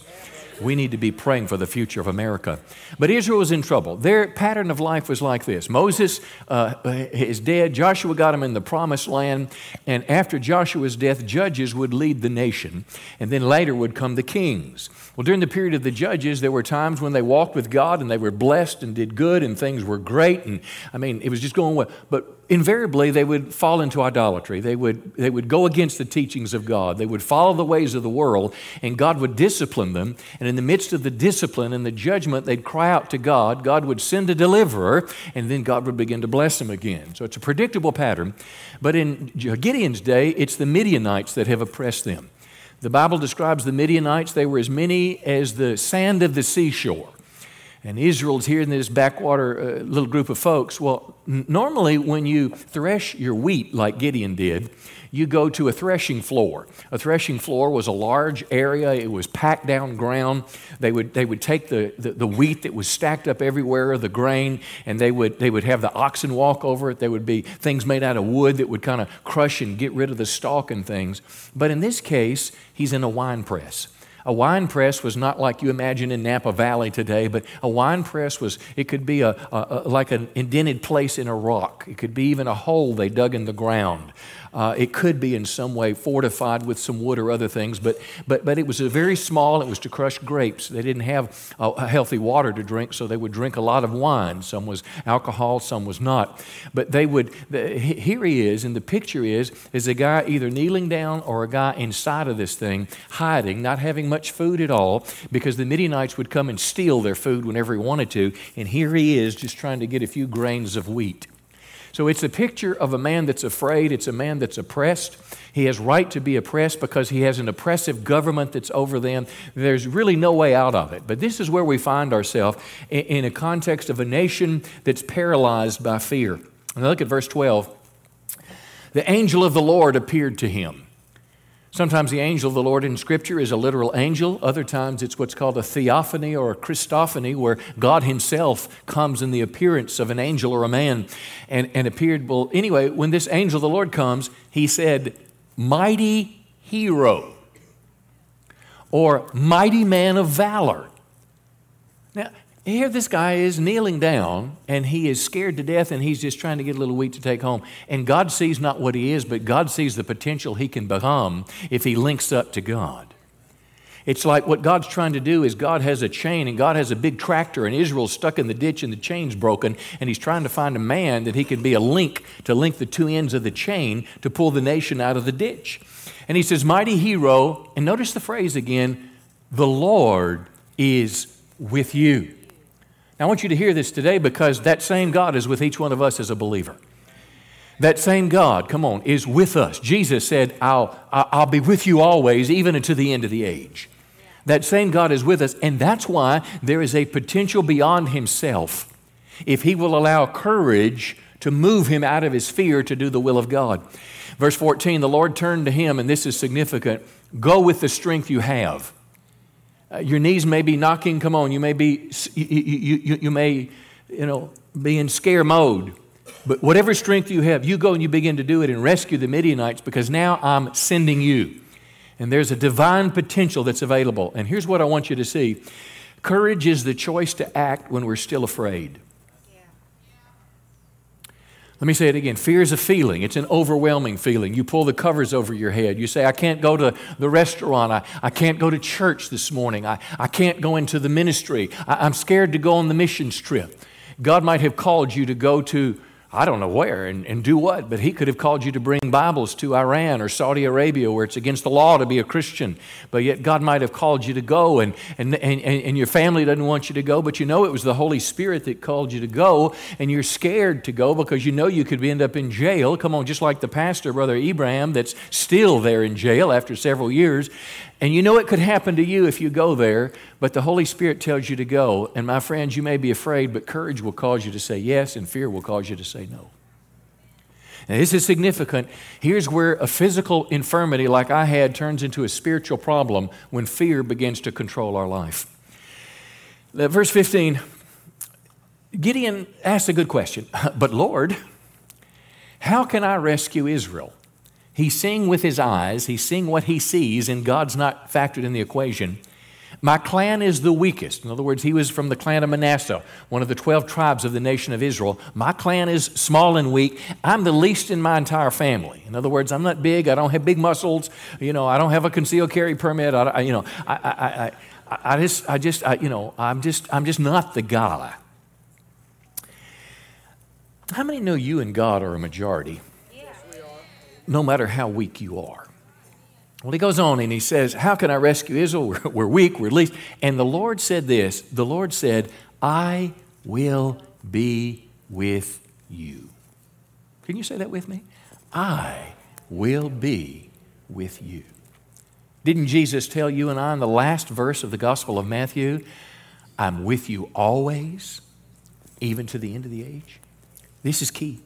We need to be praying for the future of America. But Israel was in trouble. Their pattern of life was like this Moses uh, is dead, Joshua got him in the promised land, and after Joshua's death, judges would lead the nation, and then later would come the kings. Well, during the period of the judges, there were times when they walked with God and they were blessed and did good and things were great. And I mean, it was just going well. But invariably they would fall into idolatry. They would, they would go against the teachings of God. They would follow the ways of the world, and God would discipline them. And in the midst of the discipline and the judgment, they'd cry out to God. God would send a deliverer, and then God would begin to bless them again. So it's a predictable pattern. But in Gideon's day, it's the Midianites that have oppressed them. The Bible describes the Midianites, they were as many as the sand of the seashore and Israel's here in this backwater uh, little group of folks. Well, n- normally when you thresh your wheat like Gideon did, you go to a threshing floor. A threshing floor was a large area, it was packed down ground. They would, they would take the, the, the wheat that was stacked up everywhere, the grain, and they would, they would have the oxen walk over it. There would be things made out of wood that would kind of crush and get rid of the stalk and things. But in this case, he's in a wine press. A wine press was not like you imagine in Napa Valley today, but a wine press was, it could be a, a, a like an indented place in a rock. It could be even a hole they dug in the ground. Uh, it could be in some way fortified with some wood or other things, but, but, but it was a very small, it was to crush grapes. They didn't have healthy water to drink, so they would drink a lot of wine. Some was alcohol, some was not. But they would, the, here he is, and the picture is, is a guy either kneeling down or a guy inside of this thing, hiding, not having much food at all, because the Midianites would come and steal their food whenever he wanted to. And here he is, just trying to get a few grains of wheat. So it's a picture of a man that's afraid, it's a man that's oppressed. He has right to be oppressed because he has an oppressive government that's over them. There's really no way out of it. But this is where we find ourselves in a context of a nation that's paralyzed by fear. Now look at verse 12. The angel of the Lord appeared to him. Sometimes the angel of the Lord in Scripture is a literal angel. Other times it's what's called a theophany or a Christophany, where God Himself comes in the appearance of an angel or a man and, and appeared. Well, anyway, when this angel of the Lord comes, He said, Mighty hero or mighty man of valor. Now, here, this guy is kneeling down and he is scared to death and he's just trying to get a little wheat to take home. And God sees not what he is, but God sees the potential he can become if he links up to God. It's like what God's trying to do is God has a chain and God has a big tractor and Israel's stuck in the ditch and the chain's broken and he's trying to find a man that he can be a link to link the two ends of the chain to pull the nation out of the ditch. And he says, Mighty hero, and notice the phrase again, the Lord is with you. Now, I want you to hear this today because that same God is with each one of us as a believer. That same God, come on, is with us. Jesus said, I'll, I'll be with you always, even unto the end of the age. That same God is with us, and that's why there is a potential beyond himself if he will allow courage to move him out of his fear to do the will of God. Verse 14 the Lord turned to him, and this is significant go with the strength you have. Uh, your knees may be knocking. Come on, you may be, you, you, you, you may, you know, be in scare mode. But whatever strength you have, you go and you begin to do it and rescue the Midianites because now I'm sending you. And there's a divine potential that's available. And here's what I want you to see courage is the choice to act when we're still afraid. Let me say it again. Fear is a feeling. It's an overwhelming feeling. You pull the covers over your head. You say, I can't go to the restaurant. I, I can't go to church this morning. I, I can't go into the ministry. I, I'm scared to go on the missions trip. God might have called you to go to I don't know where and, and do what, but he could have called you to bring Bibles to Iran or Saudi Arabia where it's against the law to be a Christian. But yet God might have called you to go and, and, and, and your family doesn't want you to go, but you know it was the Holy Spirit that called you to go and you're scared to go because you know you could end up in jail. Come on, just like the pastor, Brother Abraham, that's still there in jail after several years. And you know it could happen to you if you go there, but the Holy Spirit tells you to go. And my friends, you may be afraid, but courage will cause you to say yes, and fear will cause you to say no. Now, this is significant. Here's where a physical infirmity like I had turns into a spiritual problem when fear begins to control our life. Verse 15 Gideon asks a good question, but Lord, how can I rescue Israel? He's seeing with his eyes, he's seeing what he sees, and God's not factored in the equation. My clan is the weakest. In other words, he was from the clan of Manasseh, one of the 12 tribes of the nation of Israel. My clan is small and weak. I'm the least in my entire family. In other words, I'm not big. I don't have big muscles. You know, I don't have a concealed carry permit. I, you know, I, I, I, I just, I just, I, you know, I'm just, I'm just not the guy. How many know you and God are a majority? No matter how weak you are. Well, he goes on and he says, How can I rescue Israel? We're, we're weak, we're least. And the Lord said this The Lord said, I will be with you. Can you say that with me? I will be with you. Didn't Jesus tell you and I in the last verse of the Gospel of Matthew, I'm with you always, even to the end of the age? This is key.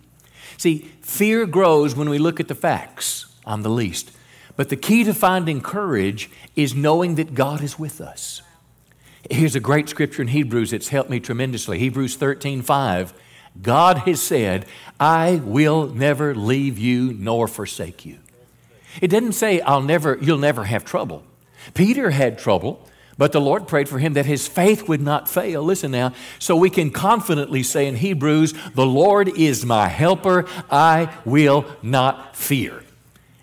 See, fear grows when we look at the facts. I'm the least. But the key to finding courage is knowing that God is with us. Here's a great scripture in Hebrews that's helped me tremendously. Hebrews 13 5. God has said, I will never leave you nor forsake you. It doesn't say I'll never, you'll never have trouble. Peter had trouble. But the Lord prayed for him that his faith would not fail. Listen now. So we can confidently say in Hebrews, The Lord is my helper. I will not fear.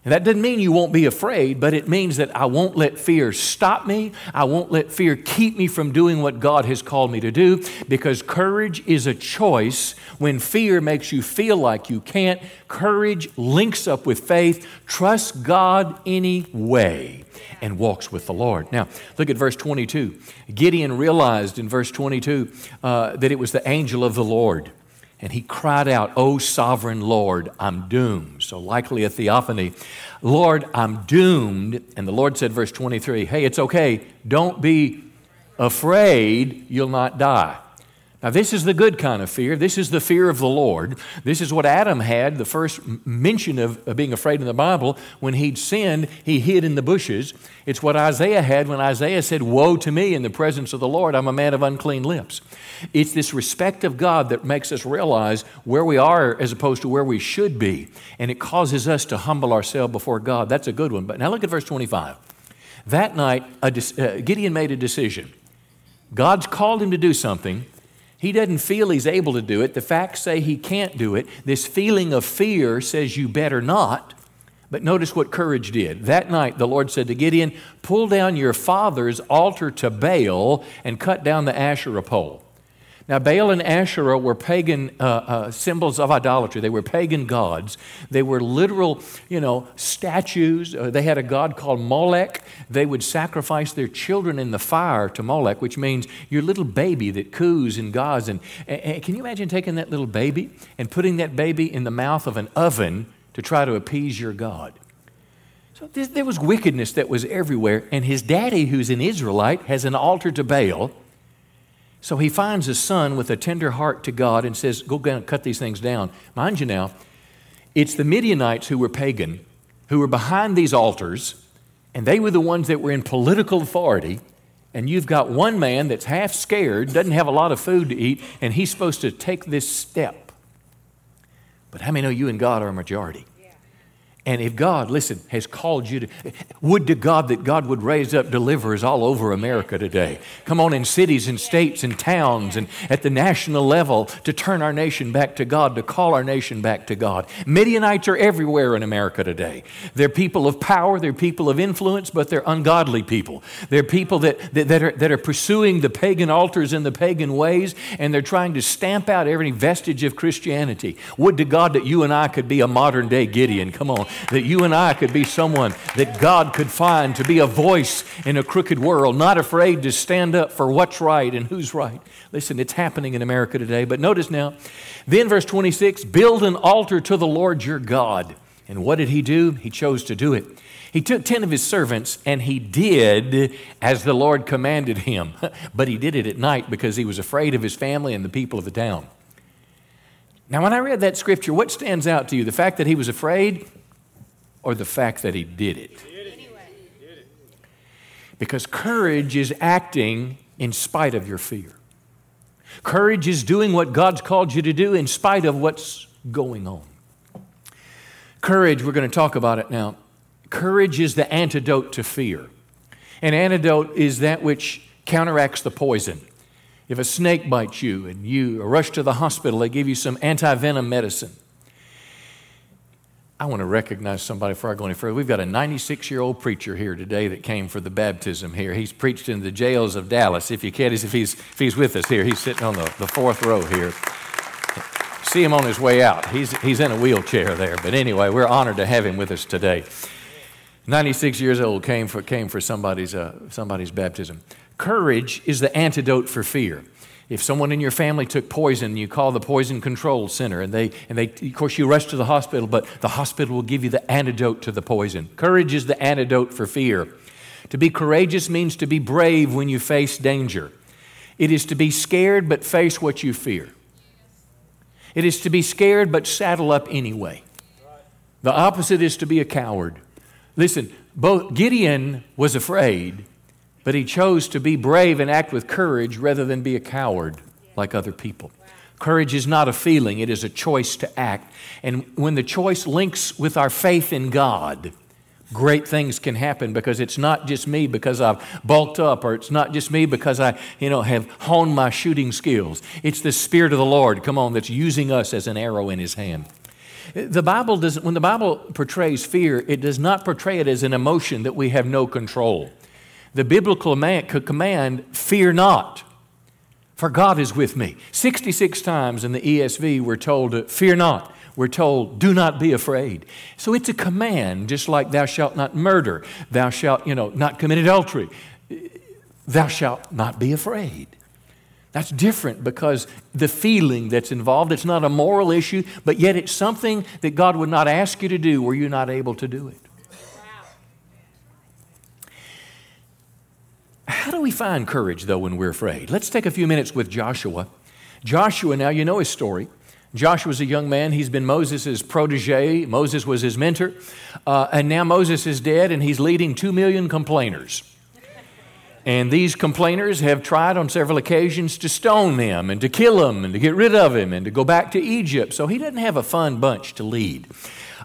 And that doesn't mean you won't be afraid, but it means that I won't let fear stop me. I won't let fear keep me from doing what God has called me to do because courage is a choice. When fear makes you feel like you can't, courage links up with faith. Trust God anyway and walks with the Lord. Now, look at verse 22. Gideon realized in verse 22 uh, that it was the angel of the Lord. And he cried out, O sovereign Lord, I'm doomed. So, likely a theophany. Lord, I'm doomed. And the Lord said, verse 23, Hey, it's okay. Don't be afraid. You'll not die. Now, this is the good kind of fear. This is the fear of the Lord. This is what Adam had, the first mention of, being afraid in the Bible. When he'd sinned, he hid in the bushes. It's what Isaiah had when Isaiah said, Woe to me in the presence of the Lord, I'm a man of unclean lips. It's this respect of God that makes us realize where we are as opposed to where we should be. And it causes us to humble ourselves before God. That's a good one. But now look at verse 25. That night, uh, Gideon made a decision. God's called him to do something. He doesn't feel he's able to do it. The facts say he can't do it. This feeling of fear says you better not. But notice what courage did. That night, the Lord said to Gideon, Pull down your father's altar to Baal and cut down the Asherah pole. Now, Baal and Asherah were pagan uh, uh, symbols of idolatry. They were pagan gods. They were literal, you know, statues. Uh, they had a god called Molech. They would sacrifice their children in the fire to Molech, which means your little baby that coos and gaws. And, and can you imagine taking that little baby and putting that baby in the mouth of an oven to try to appease your God? So there was wickedness that was everywhere. And his daddy, who's an Israelite, has an altar to Baal. So he finds his son with a tender heart to God and says, Go and cut these things down. Mind you now, it's the Midianites who were pagan, who were behind these altars, and they were the ones that were in political authority. And you've got one man that's half scared, doesn't have a lot of food to eat, and he's supposed to take this step. But how many know you and God are a majority? And if God, listen, has called you to, would to God that God would raise up deliverers all over America today. Come on, in cities and states and towns and at the national level to turn our nation back to God, to call our nation back to God. Midianites are everywhere in America today. They're people of power, they're people of influence, but they're ungodly people. They're people that, that, that, are, that are pursuing the pagan altars and the pagan ways, and they're trying to stamp out every vestige of Christianity. Would to God that you and I could be a modern day Gideon. Come on that you and I could be someone that God could find to be a voice in a crooked world, not afraid to stand up for what's right and who's right. Listen, it's happening in America today. But notice now, then verse 26 build an altar to the Lord your God. And what did he do? He chose to do it. He took 10 of his servants and he did as the Lord commanded him. but he did it at night because he was afraid of his family and the people of the town. Now, when I read that scripture, what stands out to you? The fact that he was afraid or the fact that he did it. Because courage is acting in spite of your fear. Courage is doing what God's called you to do in spite of what's going on. Courage, we're going to talk about it now. Courage is the antidote to fear. An antidote is that which counteracts the poison. If a snake bites you and you rush to the hospital, they give you some anti venom medicine. I want to recognize somebody before I go any further. We've got a 96 year old preacher here today that came for the baptism here. He's preached in the jails of Dallas. If you can't, if he's, if he's with us here, he's sitting on the, the fourth row here. See him on his way out. He's, he's in a wheelchair there. But anyway, we're honored to have him with us today. 96 years old, came for, came for somebody's, uh, somebody's baptism. Courage is the antidote for fear. If someone in your family took poison, you call the poison control center, and they, and they, of course, you rush to the hospital, but the hospital will give you the antidote to the poison. Courage is the antidote for fear. To be courageous means to be brave when you face danger. It is to be scared but face what you fear. It is to be scared but saddle up anyway. The opposite is to be a coward. Listen, both Gideon was afraid, but he chose to be brave and act with courage rather than be a coward like other people. Courage is not a feeling, it is a choice to act. And when the choice links with our faith in God, great things can happen because it's not just me because I've bulked up or it's not just me because I, you know, have honed my shooting skills. It's the Spirit of the Lord, come on, that's using us as an arrow in His hand. The Bible doesn't when the Bible portrays fear, it does not portray it as an emotion that we have no control the biblical command, fear not, for God is with me. 66 times in the ESV, we're told, fear not. We're told, do not be afraid. So it's a command, just like thou shalt not murder, thou shalt, you know, not commit adultery, thou shalt not be afraid. That's different because the feeling that's involved, it's not a moral issue, but yet it's something that God would not ask you to do were you not able to do it. How do we find courage, though, when we're afraid? Let's take a few minutes with Joshua. Joshua, now you know his story. Joshua was a young man. He's been Moses' protege. Moses was his mentor. Uh, and now Moses is dead, and he's leading two million complainers. And these complainers have tried on several occasions to stone him and to kill him and to get rid of him and to go back to Egypt. So he doesn't have a fun bunch to lead.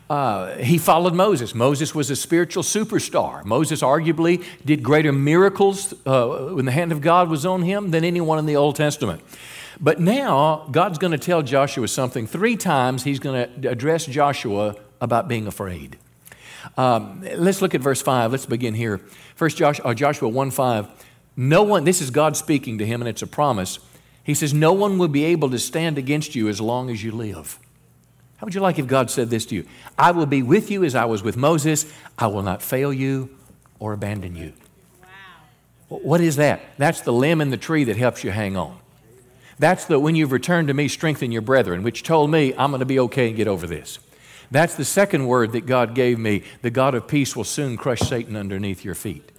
Uh, he followed Moses. Moses was a spiritual superstar. Moses arguably did greater miracles uh, when the hand of God was on him than anyone in the Old Testament. But now, God's going to tell Joshua something. Three times he's going to address Joshua about being afraid. Um, let's look at verse 5. Let's begin here. First Joshua, uh, Joshua 1 5. No one, this is God speaking to him, and it's a promise. He says, No one will be able to stand against you as long as you live. How would you like if God said this to you? I will be with you as I was with Moses. I will not fail you or abandon you. Wow. What is that? That's the limb in the tree that helps you hang on. That's the when you've returned to me, strengthen your brethren, which told me I'm going to be okay and get over this. That's the second word that God gave me. The God of peace will soon crush Satan underneath your feet.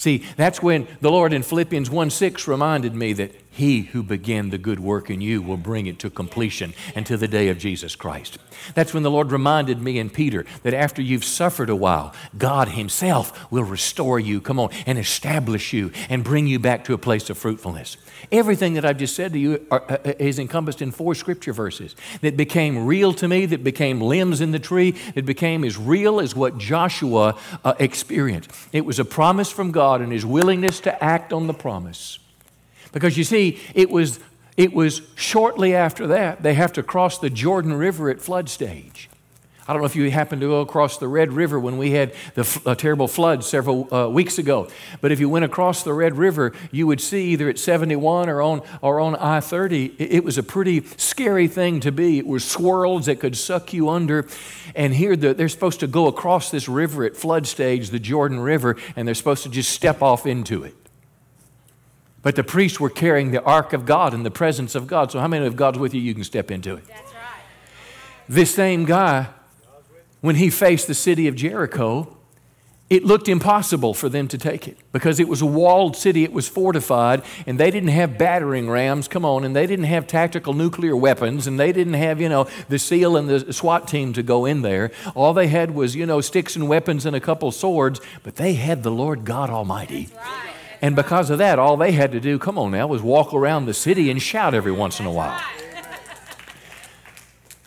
See, that's when the Lord in Philippians 1 6 reminded me that he who began the good work in you will bring it to completion and to the day of Jesus Christ. That's when the Lord reminded me and Peter that after you've suffered a while, God Himself will restore you, come on, and establish you and bring you back to a place of fruitfulness. Everything that I've just said to you are, uh, uh, is encompassed in four scripture verses that became real to me, that became limbs in the tree, that became as real as what Joshua uh, experienced. It was a promise from God and His willingness to act on the promise. Because you see, it was, it was shortly after that they have to cross the Jordan River at flood stage. I don't know if you happened to go across the Red River when we had the uh, terrible flood several uh, weeks ago. But if you went across the Red River, you would see either at 71 or on, or on I 30, it, it was a pretty scary thing to be. It was swirls that could suck you under. And here the, they're supposed to go across this river at flood stage, the Jordan River, and they're supposed to just step off into it. But the priests were carrying the ark of God in the presence of God. So, how many of God's with you? You can step into it. That's right. This same guy, when he faced the city of Jericho, it looked impossible for them to take it because it was a walled city, it was fortified, and they didn't have battering rams, come on, and they didn't have tactical nuclear weapons, and they didn't have, you know, the SEAL and the SWAT team to go in there. All they had was, you know, sticks and weapons and a couple swords, but they had the Lord God Almighty. And because of that, all they had to do, come on now, was walk around the city and shout every once in a while.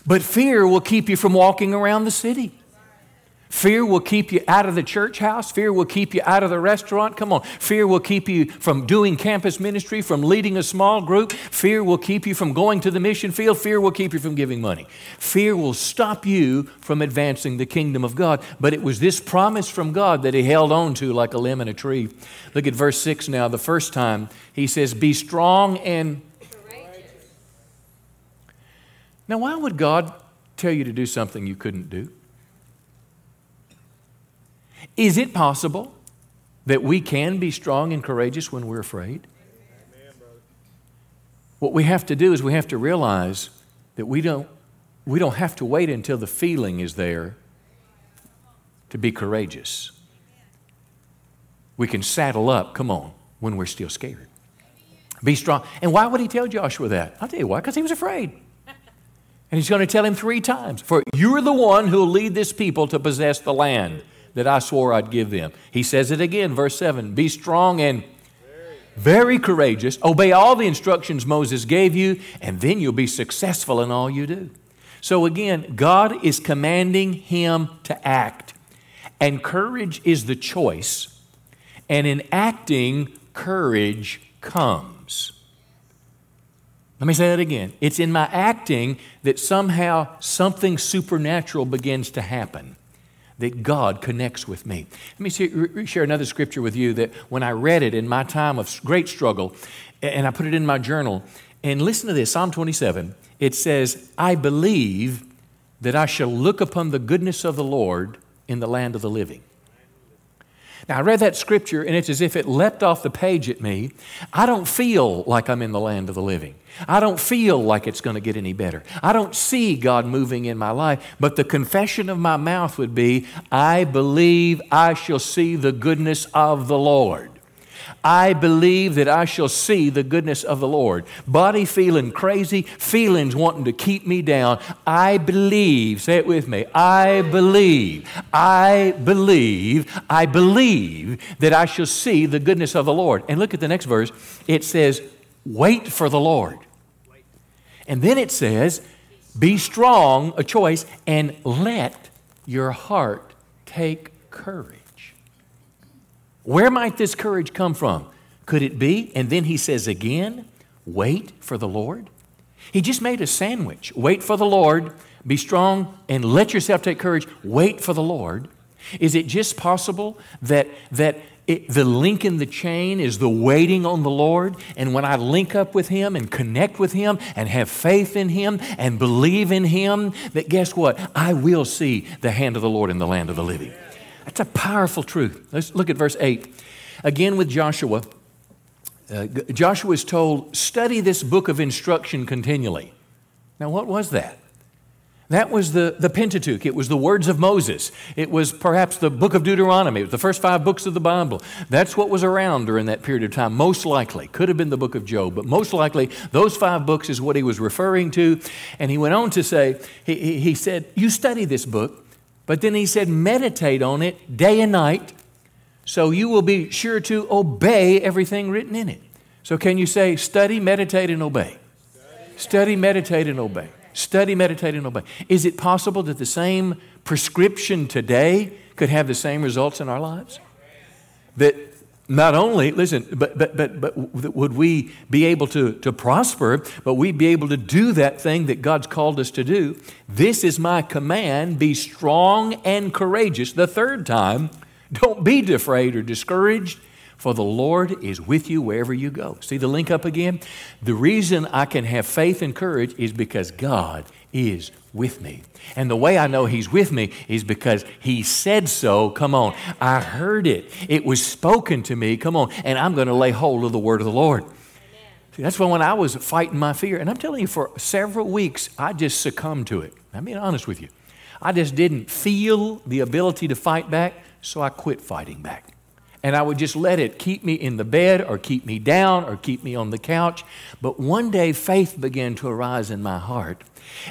But fear will keep you from walking around the city. Fear will keep you out of the church house. Fear will keep you out of the restaurant. Come on. Fear will keep you from doing campus ministry, from leading a small group. Fear will keep you from going to the mission field. Fear will keep you from giving money. Fear will stop you from advancing the kingdom of God. But it was this promise from God that he held on to like a limb in a tree. Look at verse 6 now. The first time he says, Be strong and. Now, why would God tell you to do something you couldn't do? Is it possible that we can be strong and courageous when we're afraid? What we have to do is we have to realize that we don't, we don't have to wait until the feeling is there to be courageous. We can saddle up, come on, when we're still scared. Be strong. And why would he tell Joshua that? I'll tell you why, because he was afraid. And he's going to tell him three times For you're the one who will lead this people to possess the land that I swore I'd give them. He says it again, verse 7 Be strong and very courageous. Obey all the instructions Moses gave you, and then you'll be successful in all you do. So again, God is commanding him to act. And courage is the choice. And in acting, courage comes. Let me say that again. It's in my acting that somehow something supernatural begins to happen that God connects with me. Let me see, share another scripture with you that when I read it in my time of great struggle, and I put it in my journal, and listen to this Psalm 27, it says, I believe that I shall look upon the goodness of the Lord in the land of the living. Now, I read that scripture and it's as if it leapt off the page at me. I don't feel like I'm in the land of the living. I don't feel like it's going to get any better. I don't see God moving in my life, but the confession of my mouth would be I believe I shall see the goodness of the Lord. I believe that I shall see the goodness of the Lord. Body feeling crazy, feelings wanting to keep me down. I believe, say it with me, I believe, I believe, I believe that I shall see the goodness of the Lord. And look at the next verse. It says, wait for the Lord. And then it says, be strong, a choice, and let your heart take courage. Where might this courage come from? Could it be? And then he says again, wait for the Lord. He just made a sandwich. Wait for the Lord, be strong, and let yourself take courage. Wait for the Lord. Is it just possible that, that it, the link in the chain is the waiting on the Lord? And when I link up with Him and connect with Him and have faith in Him and believe in Him, that guess what? I will see the hand of the Lord in the land of the living. That's a powerful truth. Let's look at verse 8. Again with Joshua. Uh, Joshua is told, study this book of instruction continually. Now, what was that? That was the, the Pentateuch. It was the words of Moses. It was perhaps the book of Deuteronomy. It was the first five books of the Bible. That's what was around during that period of time. Most likely. Could have been the book of Job, but most likely those five books is what he was referring to. And he went on to say, he, he, he said, You study this book, but then he said, meditate on it day and night so you will be sure to obey everything written in it. So, can you say, study, meditate, and obey? Study, meditate, and obey. Study, meditate, and obey. Is it possible that the same prescription today could have the same results in our lives? That not only, listen, but, but, but, but would we be able to, to prosper, but we'd be able to do that thing that God's called us to do. This is my command be strong and courageous. The third time, don't be afraid or discouraged, for the Lord is with you wherever you go. See the link up again? The reason I can have faith and courage is because God is with me. And the way I know He's with me is because He said so. Come on. I heard it, it was spoken to me. Come on. And I'm going to lay hold of the word of the Lord. See, that's why when I was fighting my fear, and I'm telling you, for several weeks, I just succumbed to it. I'm being honest with you. I just didn't feel the ability to fight back. So I quit fighting back. And I would just let it keep me in the bed or keep me down or keep me on the couch. But one day faith began to arise in my heart.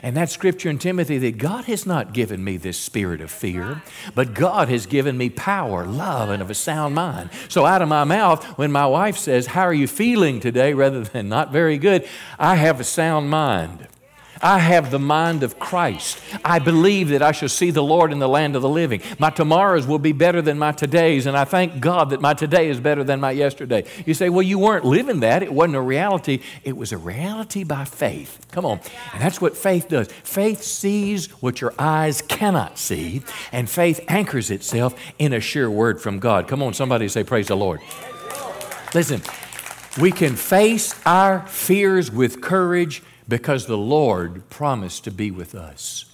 And that scripture in Timothy that God has not given me this spirit of fear, but God has given me power, love, and of a sound mind. So out of my mouth, when my wife says, How are you feeling today? rather than not very good, I have a sound mind. I have the mind of Christ. I believe that I shall see the Lord in the land of the living. My tomorrows will be better than my todays, and I thank God that my today is better than my yesterday. You say, well, you weren't living that. It wasn't a reality. It was a reality by faith. Come on. And that's what faith does. Faith sees what your eyes cannot see, and faith anchors itself in a sure word from God. Come on, somebody say, Praise the Lord. Listen, we can face our fears with courage because the Lord promised to be with us.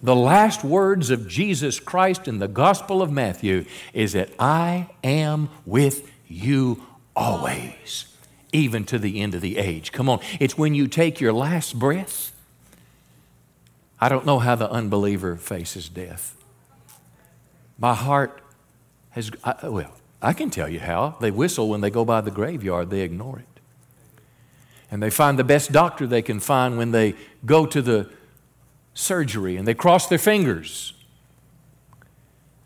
The last words of Jesus Christ in the Gospel of Matthew is that I am with you always, even to the end of the age. Come on, it's when you take your last breath. I don't know how the unbeliever faces death. My heart has, I, well, I can tell you how. They whistle when they go by the graveyard, they ignore it. And they find the best doctor they can find when they go to the surgery and they cross their fingers.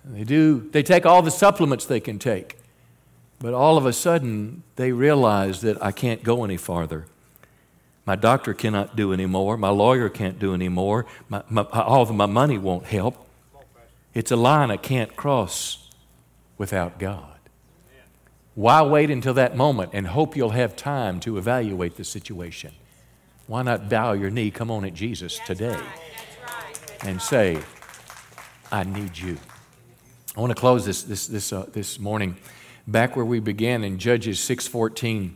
And they do they take all the supplements they can take. But all of a sudden they realize that I can't go any farther. My doctor cannot do any more. My lawyer can't do any more. My, my, all of my money won't help. It's a line I can't cross without God. Why wait until that moment and hope you'll have time to evaluate the situation? Why not bow your knee, come on at Jesus today, and say, I need you. I want to close this, this, this, uh, this morning back where we began in Judges 6.14.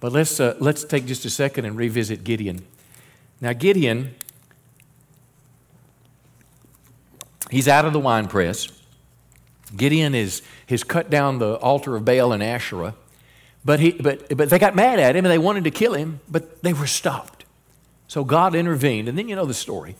But let's, uh, let's take just a second and revisit Gideon. Now, Gideon, he's out of the wine press. Gideon is, has cut down the altar of Baal and Asherah, but, he, but, but they got mad at him and they wanted to kill him, but they were stopped. So God intervened, and then you know the story.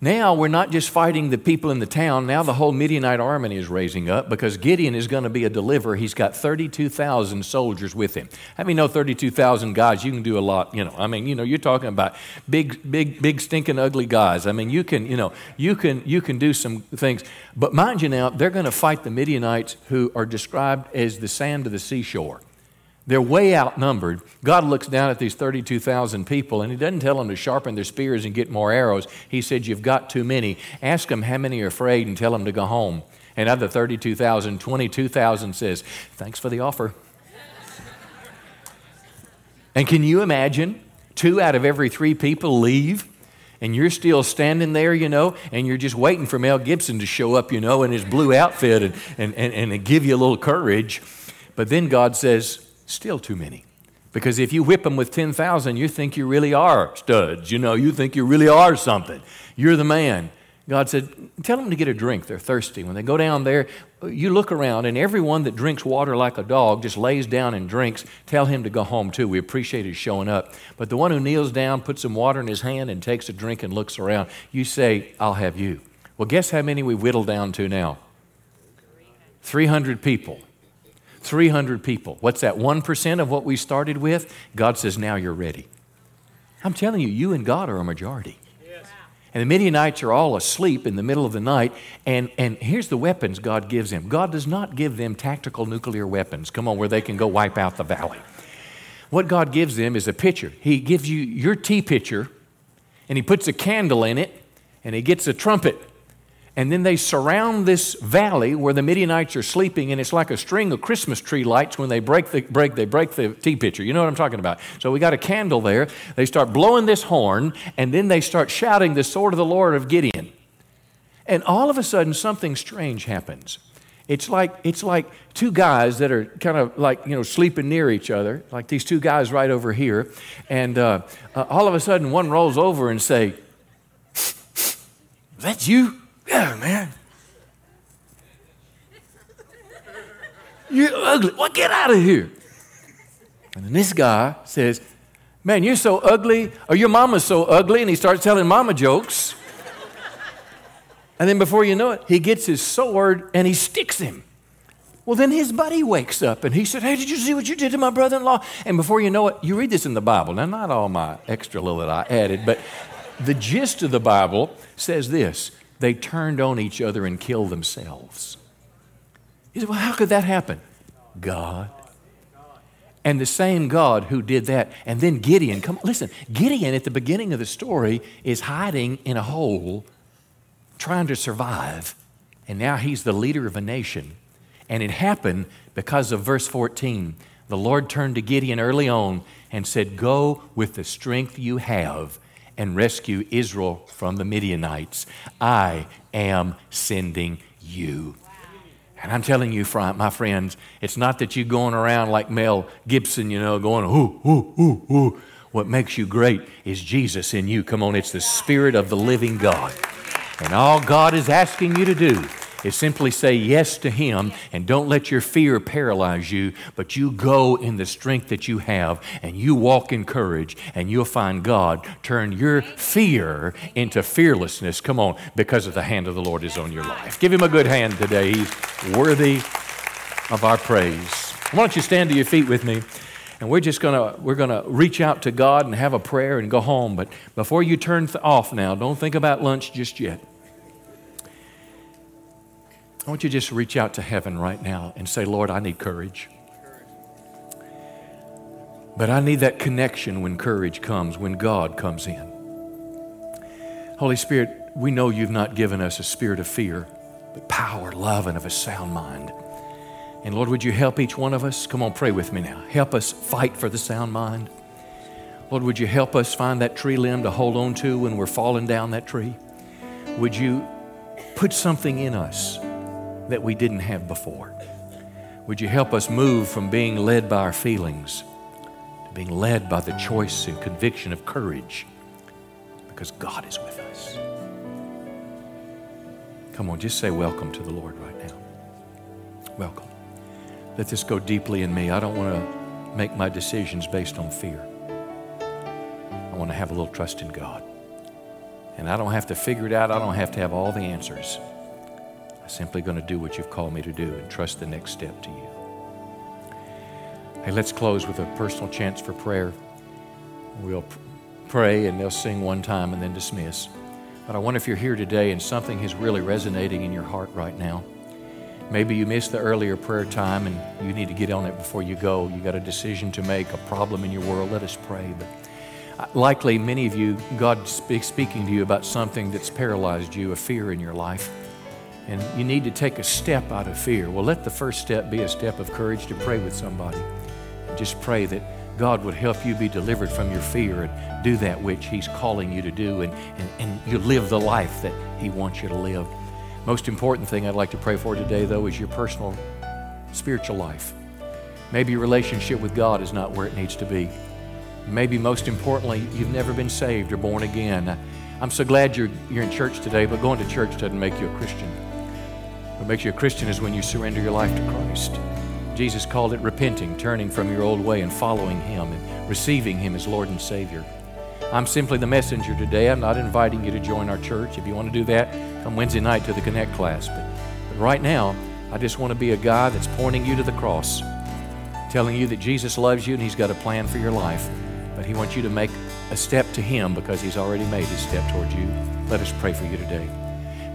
Now we're not just fighting the people in the town. Now the whole Midianite army is raising up because Gideon is going to be a deliverer. He's got 32,000 soldiers with him. I mean, no 32,000 guys, you can do a lot, you know. I mean, you know, you're talking about big, big, big, stinking, ugly guys. I mean, you can, you know, you can, you can do some things. But mind you now, they're going to fight the Midianites who are described as the sand of the seashore. They're way outnumbered. God looks down at these 32,000 people and He doesn't tell them to sharpen their spears and get more arrows. He said, You've got too many. Ask them how many are afraid and tell them to go home. And of the 32,000, 22,000 says, Thanks for the offer. and can you imagine two out of every three people leave? And you're still standing there, you know, and you're just waiting for Mel Gibson to show up, you know, in his blue outfit and, and, and, and give you a little courage. But then God says, Still too many. Because if you whip them with 10,000, you think you really are studs. You know, you think you really are something. You're the man. God said, Tell them to get a drink. They're thirsty. When they go down there, you look around, and everyone that drinks water like a dog just lays down and drinks. Tell him to go home too. We appreciate his showing up. But the one who kneels down, puts some water in his hand, and takes a drink and looks around, you say, I'll have you. Well, guess how many we've whittled down to now? 300 people. 300 people. What's that? 1% of what we started with? God says, now you're ready. I'm telling you, you and God are a majority. And the Midianites are all asleep in the middle of the night. And, and here's the weapons God gives them God does not give them tactical nuclear weapons, come on, where they can go wipe out the valley. What God gives them is a pitcher. He gives you your tea pitcher, and He puts a candle in it, and He gets a trumpet and then they surround this valley where the Midianites are sleeping, and it's like a string of Christmas tree lights when they break the, break, they break the tea pitcher. You know what I'm talking about? So we got a candle there. They start blowing this horn, and then they start shouting the sword of the Lord of Gideon. And all of a sudden, something strange happens. It's like, it's like two guys that are kind of like, you know, sleeping near each other, like these two guys right over here. And uh, uh, all of a sudden, one rolls over and say, that's you? Yeah, man. You're ugly. Well, get out of here. And then this guy says, Man, you're so ugly, or your mama's so ugly, and he starts telling mama jokes. And then before you know it, he gets his sword and he sticks him. Well, then his buddy wakes up and he said, Hey, did you see what you did to my brother in law? And before you know it, you read this in the Bible. Now, not all my extra little that I added, but the gist of the Bible says this they turned on each other and killed themselves. You say, well, how could that happen? God. And the same God who did that. And then Gideon, come listen, Gideon at the beginning of the story is hiding in a hole, trying to survive. And now he's the leader of a nation. And it happened because of verse 14. The Lord turned to Gideon early on and said, Go with the strength you have and rescue Israel from the Midianites. I am sending you. And I'm telling you, my friends, it's not that you're going around like Mel Gibson, you know, going, ooh, ooh, ooh, ooh. What makes you great is Jesus in you. Come on, it's the Spirit of the living God. And all God is asking you to do is simply say yes to Him and don't let your fear paralyze you, but you go in the strength that you have and you walk in courage and you'll find God turn your fear into fearlessness. Come on, because of the hand of the Lord is on your life. Give Him a good hand today. He's worthy of our praise. Why don't you stand to your feet with me? and we're just gonna we're gonna reach out to God and have a prayer and go home. But before you turn off now, don't think about lunch just yet. I want you to just reach out to heaven right now and say, Lord, I need courage. But I need that connection when courage comes, when God comes in. Holy Spirit, we know you've not given us a spirit of fear, but power, love, and of a sound mind. And Lord, would you help each one of us? Come on, pray with me now. Help us fight for the sound mind. Lord, would you help us find that tree limb to hold on to when we're falling down that tree? Would you put something in us that we didn't have before. Would you help us move from being led by our feelings to being led by the choice and conviction of courage because God is with us? Come on, just say welcome to the Lord right now. Welcome. Let this go deeply in me. I don't want to make my decisions based on fear. I want to have a little trust in God. And I don't have to figure it out, I don't have to have all the answers. I'm simply going to do what you've called me to do and trust the next step to you. Hey, let's close with a personal chance for prayer. We'll pray and they'll sing one time and then dismiss. But I wonder if you're here today and something is really resonating in your heart right now. Maybe you missed the earlier prayer time and you need to get on it before you go. You got a decision to make, a problem in your world. Let us pray. But uh, likely, many of you, God speaks speaking to you about something that's paralyzed you, a fear in your life and you need to take a step out of fear. Well, let the first step be a step of courage to pray with somebody. Just pray that God would help you be delivered from your fear and do that which He's calling you to do, and, and, and you live the life that He wants you to live. Most important thing I'd like to pray for today, though, is your personal spiritual life. Maybe your relationship with God is not where it needs to be. Maybe most importantly, you've never been saved or born again. I'm so glad you're, you're in church today, but going to church doesn't make you a Christian. What makes you a Christian is when you surrender your life to Christ. Jesus called it repenting, turning from your old way and following Him and receiving Him as Lord and Savior. I'm simply the messenger today. I'm not inviting you to join our church. If you want to do that, come Wednesday night to the Connect class. But, but right now, I just want to be a guy that's pointing you to the cross, telling you that Jesus loves you and He's got a plan for your life. But He wants you to make a step to Him because He's already made His step towards you. Let us pray for you today.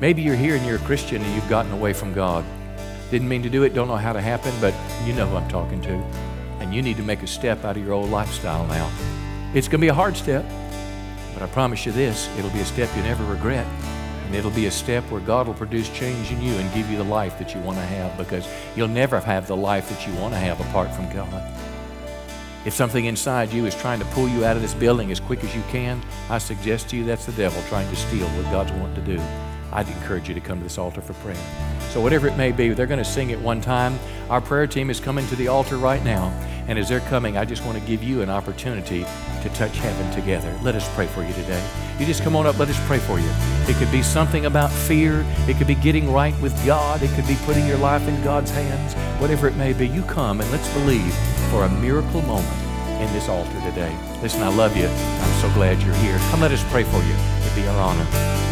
Maybe you're here and you're a Christian and you've gotten away from God. Didn't mean to do it, don't know how to happen, but you know who I'm talking to. And you need to make a step out of your old lifestyle now. It's going to be a hard step, but I promise you this it'll be a step you never regret. And it'll be a step where God will produce change in you and give you the life that you want to have because you'll never have the life that you want to have apart from God. If something inside you is trying to pull you out of this building as quick as you can, I suggest to you that's the devil trying to steal what God's wanting to do. I'd encourage you to come to this altar for prayer. So, whatever it may be, they're going to sing it one time. Our prayer team is coming to the altar right now. And as they're coming, I just want to give you an opportunity to touch heaven together. Let us pray for you today. You just come on up, let us pray for you. It could be something about fear, it could be getting right with God, it could be putting your life in God's hands. Whatever it may be, you come and let's believe for a miracle moment in this altar today. Listen, I love you. I'm so glad you're here. Come, let us pray for you. It'd be our honor.